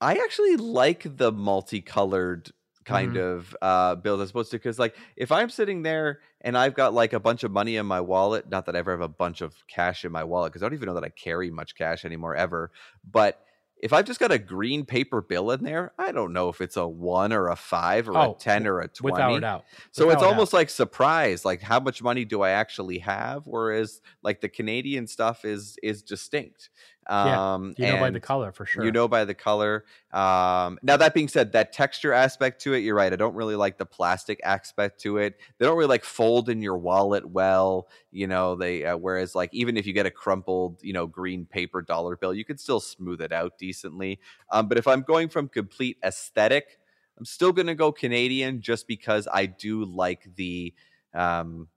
I actually like the multicolored kind mm-hmm. of uh bills as opposed to because like if i'm sitting there and i've got like a bunch of money in my wallet not that i ever have a bunch of cash in my wallet because i don't even know that i carry much cash anymore ever but if I've just got a green paper bill in there, I don't know if it's a one or a five or oh, a 10 or a 20. Without doubt. So without it's almost doubt. like surprise, like how much money do I actually have? Whereas like the Canadian stuff is is distinct. Um, yeah, you know by the color for sure. You know by the color. Um, now that being said, that texture aspect to it, you're right. I don't really like the plastic aspect to it. They don't really like fold in your wallet well. You know, they uh, whereas like even if you get a crumpled, you know, green paper dollar bill, you can still smooth it out decently. Um, but if I'm going from complete aesthetic, I'm still going to go Canadian just because I do like the um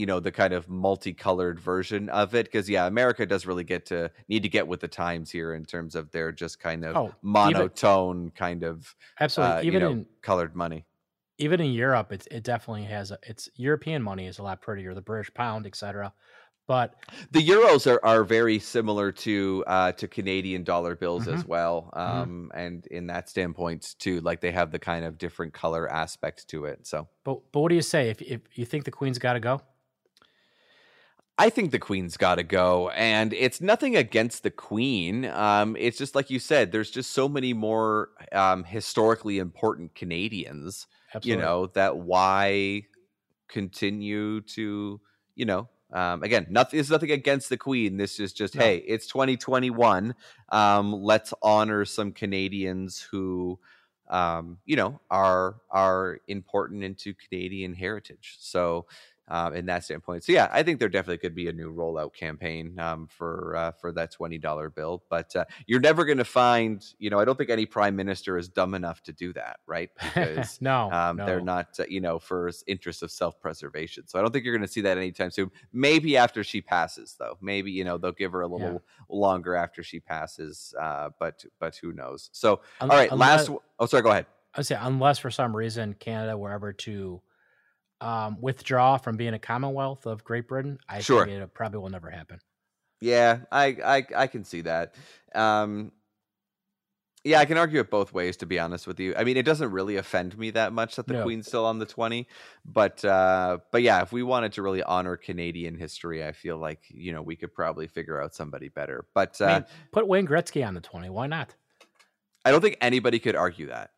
you know the kind of multicolored version of it because yeah america does really get to need to get with the times here in terms of their just kind of oh, monotone even, kind of absolutely uh, even you know, in colored money even in europe it, it definitely has a, it's european money is a lot prettier the british pound etc but the euros are, are very similar to uh, to Canadian dollar bills mm-hmm. as well, mm-hmm. um, mm-hmm. and in that standpoint too, like they have the kind of different color aspect to it. So, but but what do you say if if you think the Queen's got to go? I think the queen's got to go, and it's nothing against the queen. Um, it's just like you said, there's just so many more um, historically important Canadians. Absolutely. You know that why continue to you know um, again, nothing is nothing against the Queen. This is just, no. hey, it's 2021. Um, let's honor some Canadians who, um, you know, are are important into Canadian heritage. So um, in that standpoint. So yeah, I think there definitely could be a new rollout campaign um, for uh, for that twenty dollar bill. But uh, you're never going to find, you know, I don't think any prime minister is dumb enough to do that, right? Because no, um, no, they're not, uh, you know, for interest of self preservation. So I don't think you're going to see that anytime soon. Maybe after she passes, though. Maybe you know they'll give her a little yeah. longer after she passes. Uh, but but who knows? So all right, unless, last. Oh, sorry. Go ahead. I say unless for some reason Canada were ever to um, withdraw from being a Commonwealth of Great Britain, I sure. think it probably will never happen. Yeah, I I, I can see that. Um, yeah, I can argue it both ways. To be honest with you, I mean, it doesn't really offend me that much that the no. Queen's still on the twenty, but uh, but yeah, if we wanted to really honor Canadian history, I feel like you know we could probably figure out somebody better. But uh, I mean, put Wayne Gretzky on the twenty. Why not? I don't think anybody could argue that.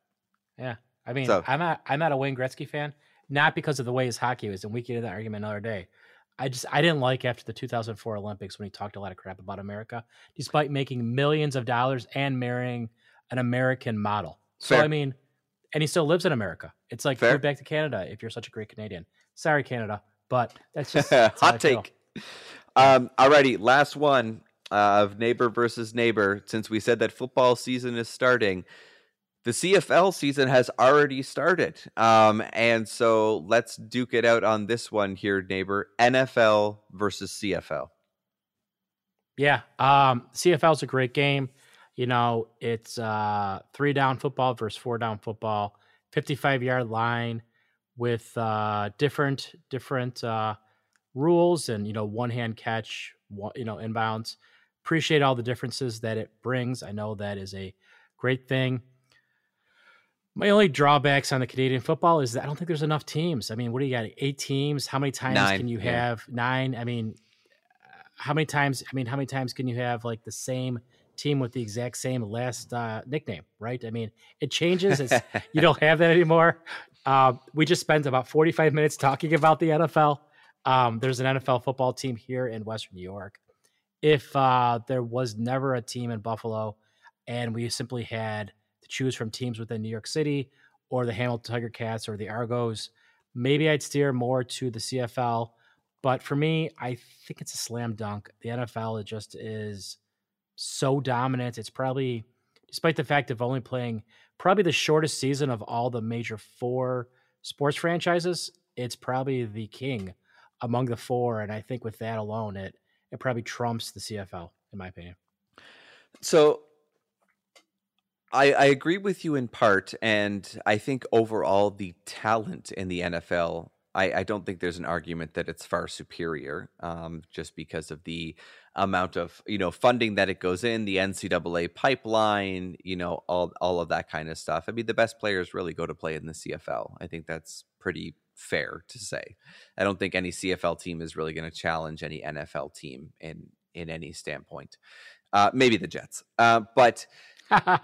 Yeah, I mean, so, I'm not I'm not a Wayne Gretzky fan not because of the way his hockey was, and we get into that argument another day. I just I didn't like after the 2004 Olympics when he talked a lot of crap about America, despite making millions of dollars and marrying an American model. Fair. So I mean, and he still lives in America. It's like Fair. move back to Canada if you're such a great Canadian. Sorry, Canada, but that's just that's hot take. Um, alrighty, last one uh, of neighbor versus neighbor. Since we said that football season is starting, the CFL season has already started. Um, and so let's duke it out on this one here, neighbor NFL versus CFL. Yeah, um, CFL is a great game. You know, it's uh, three down football versus four down football, fifty-five yard line with uh, different different uh, rules and you know one hand catch, one, you know inbounds. Appreciate all the differences that it brings. I know that is a great thing. My only drawbacks on the Canadian football is that I don't think there's enough teams. I mean, what do you got? Eight teams? How many times Nine, can you yeah. have? Nine? I mean, how many times? I mean, how many times can you have like the same team with the exact same last uh, nickname? Right? I mean, it changes. It's, you don't have that anymore. Uh, we just spent about 45 minutes talking about the NFL. Um, there's an NFL football team here in Western New York. If uh, there was never a team in Buffalo, and we simply had choose from teams within New York City or the Hamilton Tiger Cats or the Argos, maybe I'd steer more to the CFL. But for me, I think it's a slam dunk. The NFL it just is so dominant. It's probably, despite the fact of only playing probably the shortest season of all the major four sports franchises, it's probably the king among the four. And I think with that alone, it it probably trumps the CFL in my opinion. So I, I agree with you in part, and I think overall the talent in the NFL, I, I don't think there's an argument that it's far superior, um, just because of the amount of you know funding that it goes in, the NCAA pipeline, you know, all all of that kind of stuff. I mean, the best players really go to play in the CFL. I think that's pretty fair to say. I don't think any CFL team is really going to challenge any NFL team in in any standpoint. Uh, maybe the Jets, uh, but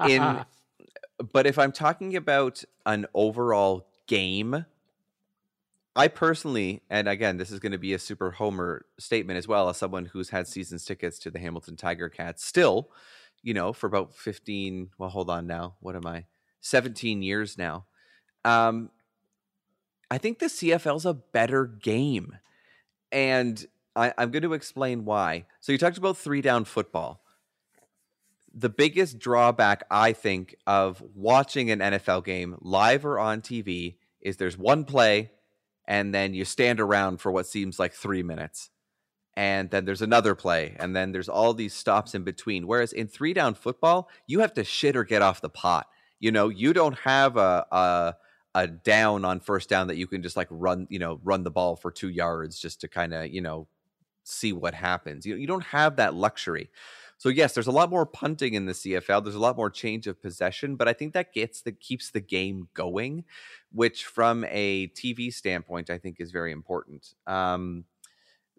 in but if I'm talking about an overall game, I personally, and again, this is going to be a super homer statement as well, as someone who's had seasons tickets to the Hamilton Tiger Cats, still, you know, for about 15, well, hold on now. What am I? 17 years now. Um, I think the CFL's a better game. And I, I'm going to explain why. So you talked about three down football the biggest drawback I think of watching an NFL game live or on TV is there's one play and then you stand around for what seems like 3 minutes. And then there's another play and then there's all these stops in between. Whereas in 3 down football, you have to shit or get off the pot. You know, you don't have a a a down on first down that you can just like run, you know, run the ball for 2 yards just to kind of, you know, see what happens. You you don't have that luxury. So yes, there's a lot more punting in the CFL. There's a lot more change of possession, but I think that gets that keeps the game going, which from a TV standpoint, I think is very important. Um,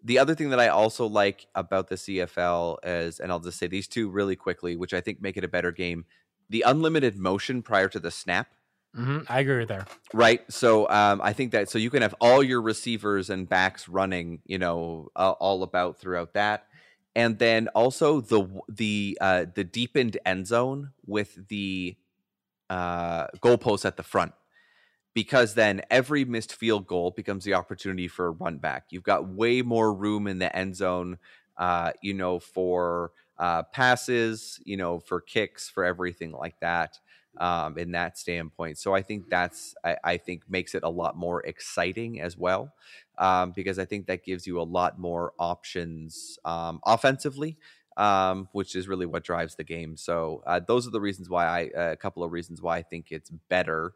the other thing that I also like about the CFL is, and I'll just say these two really quickly, which I think make it a better game: the unlimited motion prior to the snap. hmm I agree with there. Right. So um, I think that so you can have all your receivers and backs running, you know, uh, all about throughout that, and then also the the uh, the deepened end zone with the uh, goalpost at the front, because then every missed field goal becomes the opportunity for a run back. You've got way more room in the end zone, uh, you know, for uh, passes, you know, for kicks, for everything like that um, in that standpoint. So I think that's I, I think makes it a lot more exciting as well, um, because I think that gives you a lot more options um, offensively. Um, which is really what drives the game. So uh, those are the reasons why I a couple of reasons why I think it's better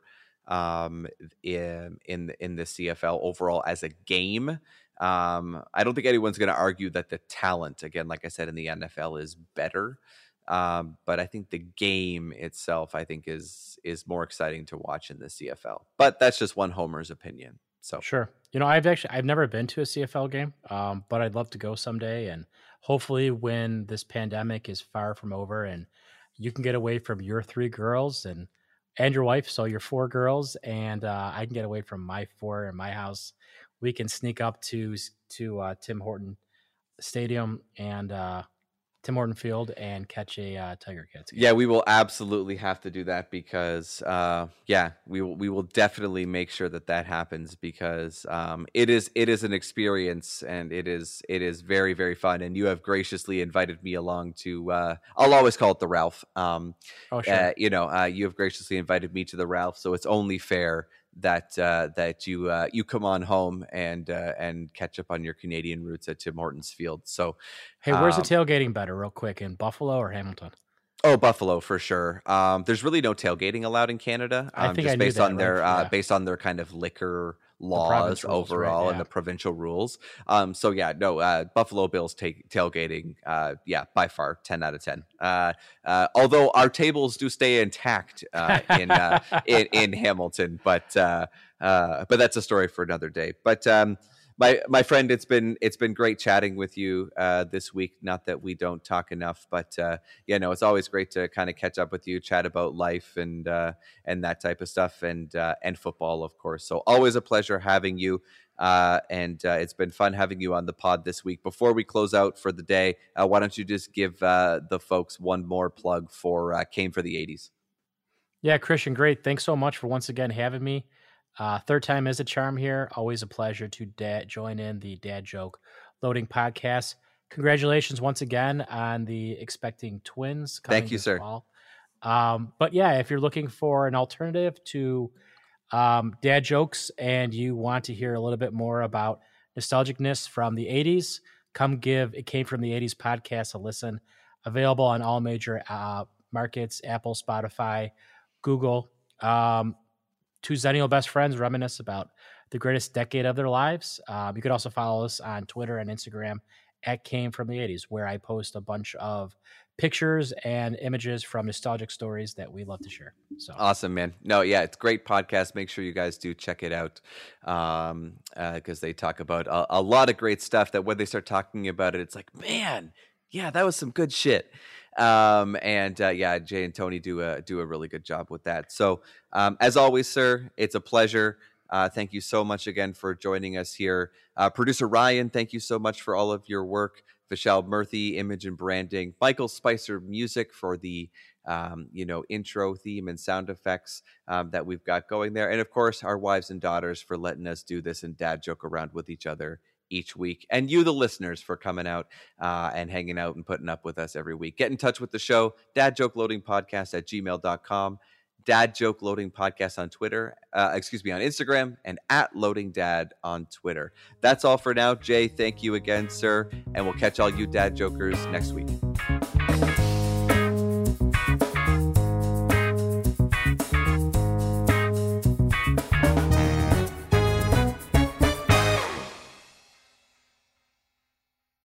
um, in in in the CFL overall as a game. Um, I don't think anyone's going to argue that the talent, again, like I said, in the NFL is better. Um, but I think the game itself, I think, is is more exciting to watch in the CFL. But that's just one homer's opinion. So Sure. You know, I've actually I've never been to a CFL game, um, but I'd love to go someday. And hopefully, when this pandemic is far from over, and you can get away from your three girls and and your wife, so your four girls, and uh, I can get away from my four in my house. We can sneak up to to uh, Tim Horton Stadium and uh, Tim Horton Field and catch a uh, Tiger Cats. game. yeah, we will absolutely have to do that because uh, yeah, we will we will definitely make sure that that happens because um, it is it is an experience and it is it is very very fun. And you have graciously invited me along to uh, I'll always call it the Ralph. Um, Oh, sure. uh, you know, uh, you have graciously invited me to the Ralph, so it's only fair that uh, that you uh, you come on home and uh, and catch up on your Canadian roots at Tim Hortons Field. So, Hey, where's Um, the tailgating better, real quick, in Buffalo or Hamilton? oh, Buffalo for sure. Um, there's really no tailgating allowed in Canada. I Um, think just I based that, on their right? uh, Yeah. based on their kind of liquor laws rules, right, overall and the provincial rules. Um, so yeah, no, uh, Buffalo Bills take tailgating. Uh, yeah, by far, ten out of ten. Uh, uh, although our tables do stay intact uh, in, uh, in in Hamilton, but uh, uh, but that's a story for another day. But um, my my friend, it's been it's been great chatting with you uh, this week. Not that we don't talk enough, but uh, yeah, no, it's always great to kind of catch up with you, chat about life and uh, and that type of stuff, and uh, and football, of course. So always a pleasure having you. Uh, and uh, it's been fun having you on the pod this week. Before we close out for the day, why don't you just give the folks one more plug for Came for the 80s? Yeah, Christian, great. Thanks so much for once again having me. Uh, third time is a charm here. Always a pleasure to dad, join in the Dad Joke Loading podcast. Congratulations once again on the expecting twins. Thank you, sir. Um, but yeah, if you're looking for an alternative to um, dad jokes and you want to hear a little bit more about nostalgicness from the 80s, come give It Came From the 80s podcast a listen. Available on all major uh, markets Apple, Spotify, Google. Um, two Xennial best friends reminisce about the greatest decade of their lives. Um, you could also follow us on Twitter and Instagram at Came From the 80s, where I post a bunch of pictures and images from nostalgic stories that we love to share. So Awesome, man. No, yeah, it's great podcast. Make sure you guys do check it out um, because they talk about a, a lot of great stuff. That when they start talking about it, it's like, man, yeah, that was some good shit. Um, and uh, yeah, Jay and Tony do a do a really good job with that. So, um, as always, sir, it's a pleasure. Uh, thank you so much again for joining us here. Uh, Producer Ryan, thank you so much for all of your work. Vishal Murthy, image and branding. Michael Spicer, music for the um, you know intro theme and sound effects um, that we've got going there, and of course our wives and daughters for letting us do this and dad joke around with each other each week, and you, the listeners, for coming out uh, and hanging out and putting up with us every week. Get in touch with the show, dad joke loading podcast at gmail.com. Dad Joke Loading Podcast on Twitter, uh, excuse me, on Instagram, and at Loading Dad on Twitter. That's all for now. Jay, thank you again, sir. And we'll catch all you dad jokers next week.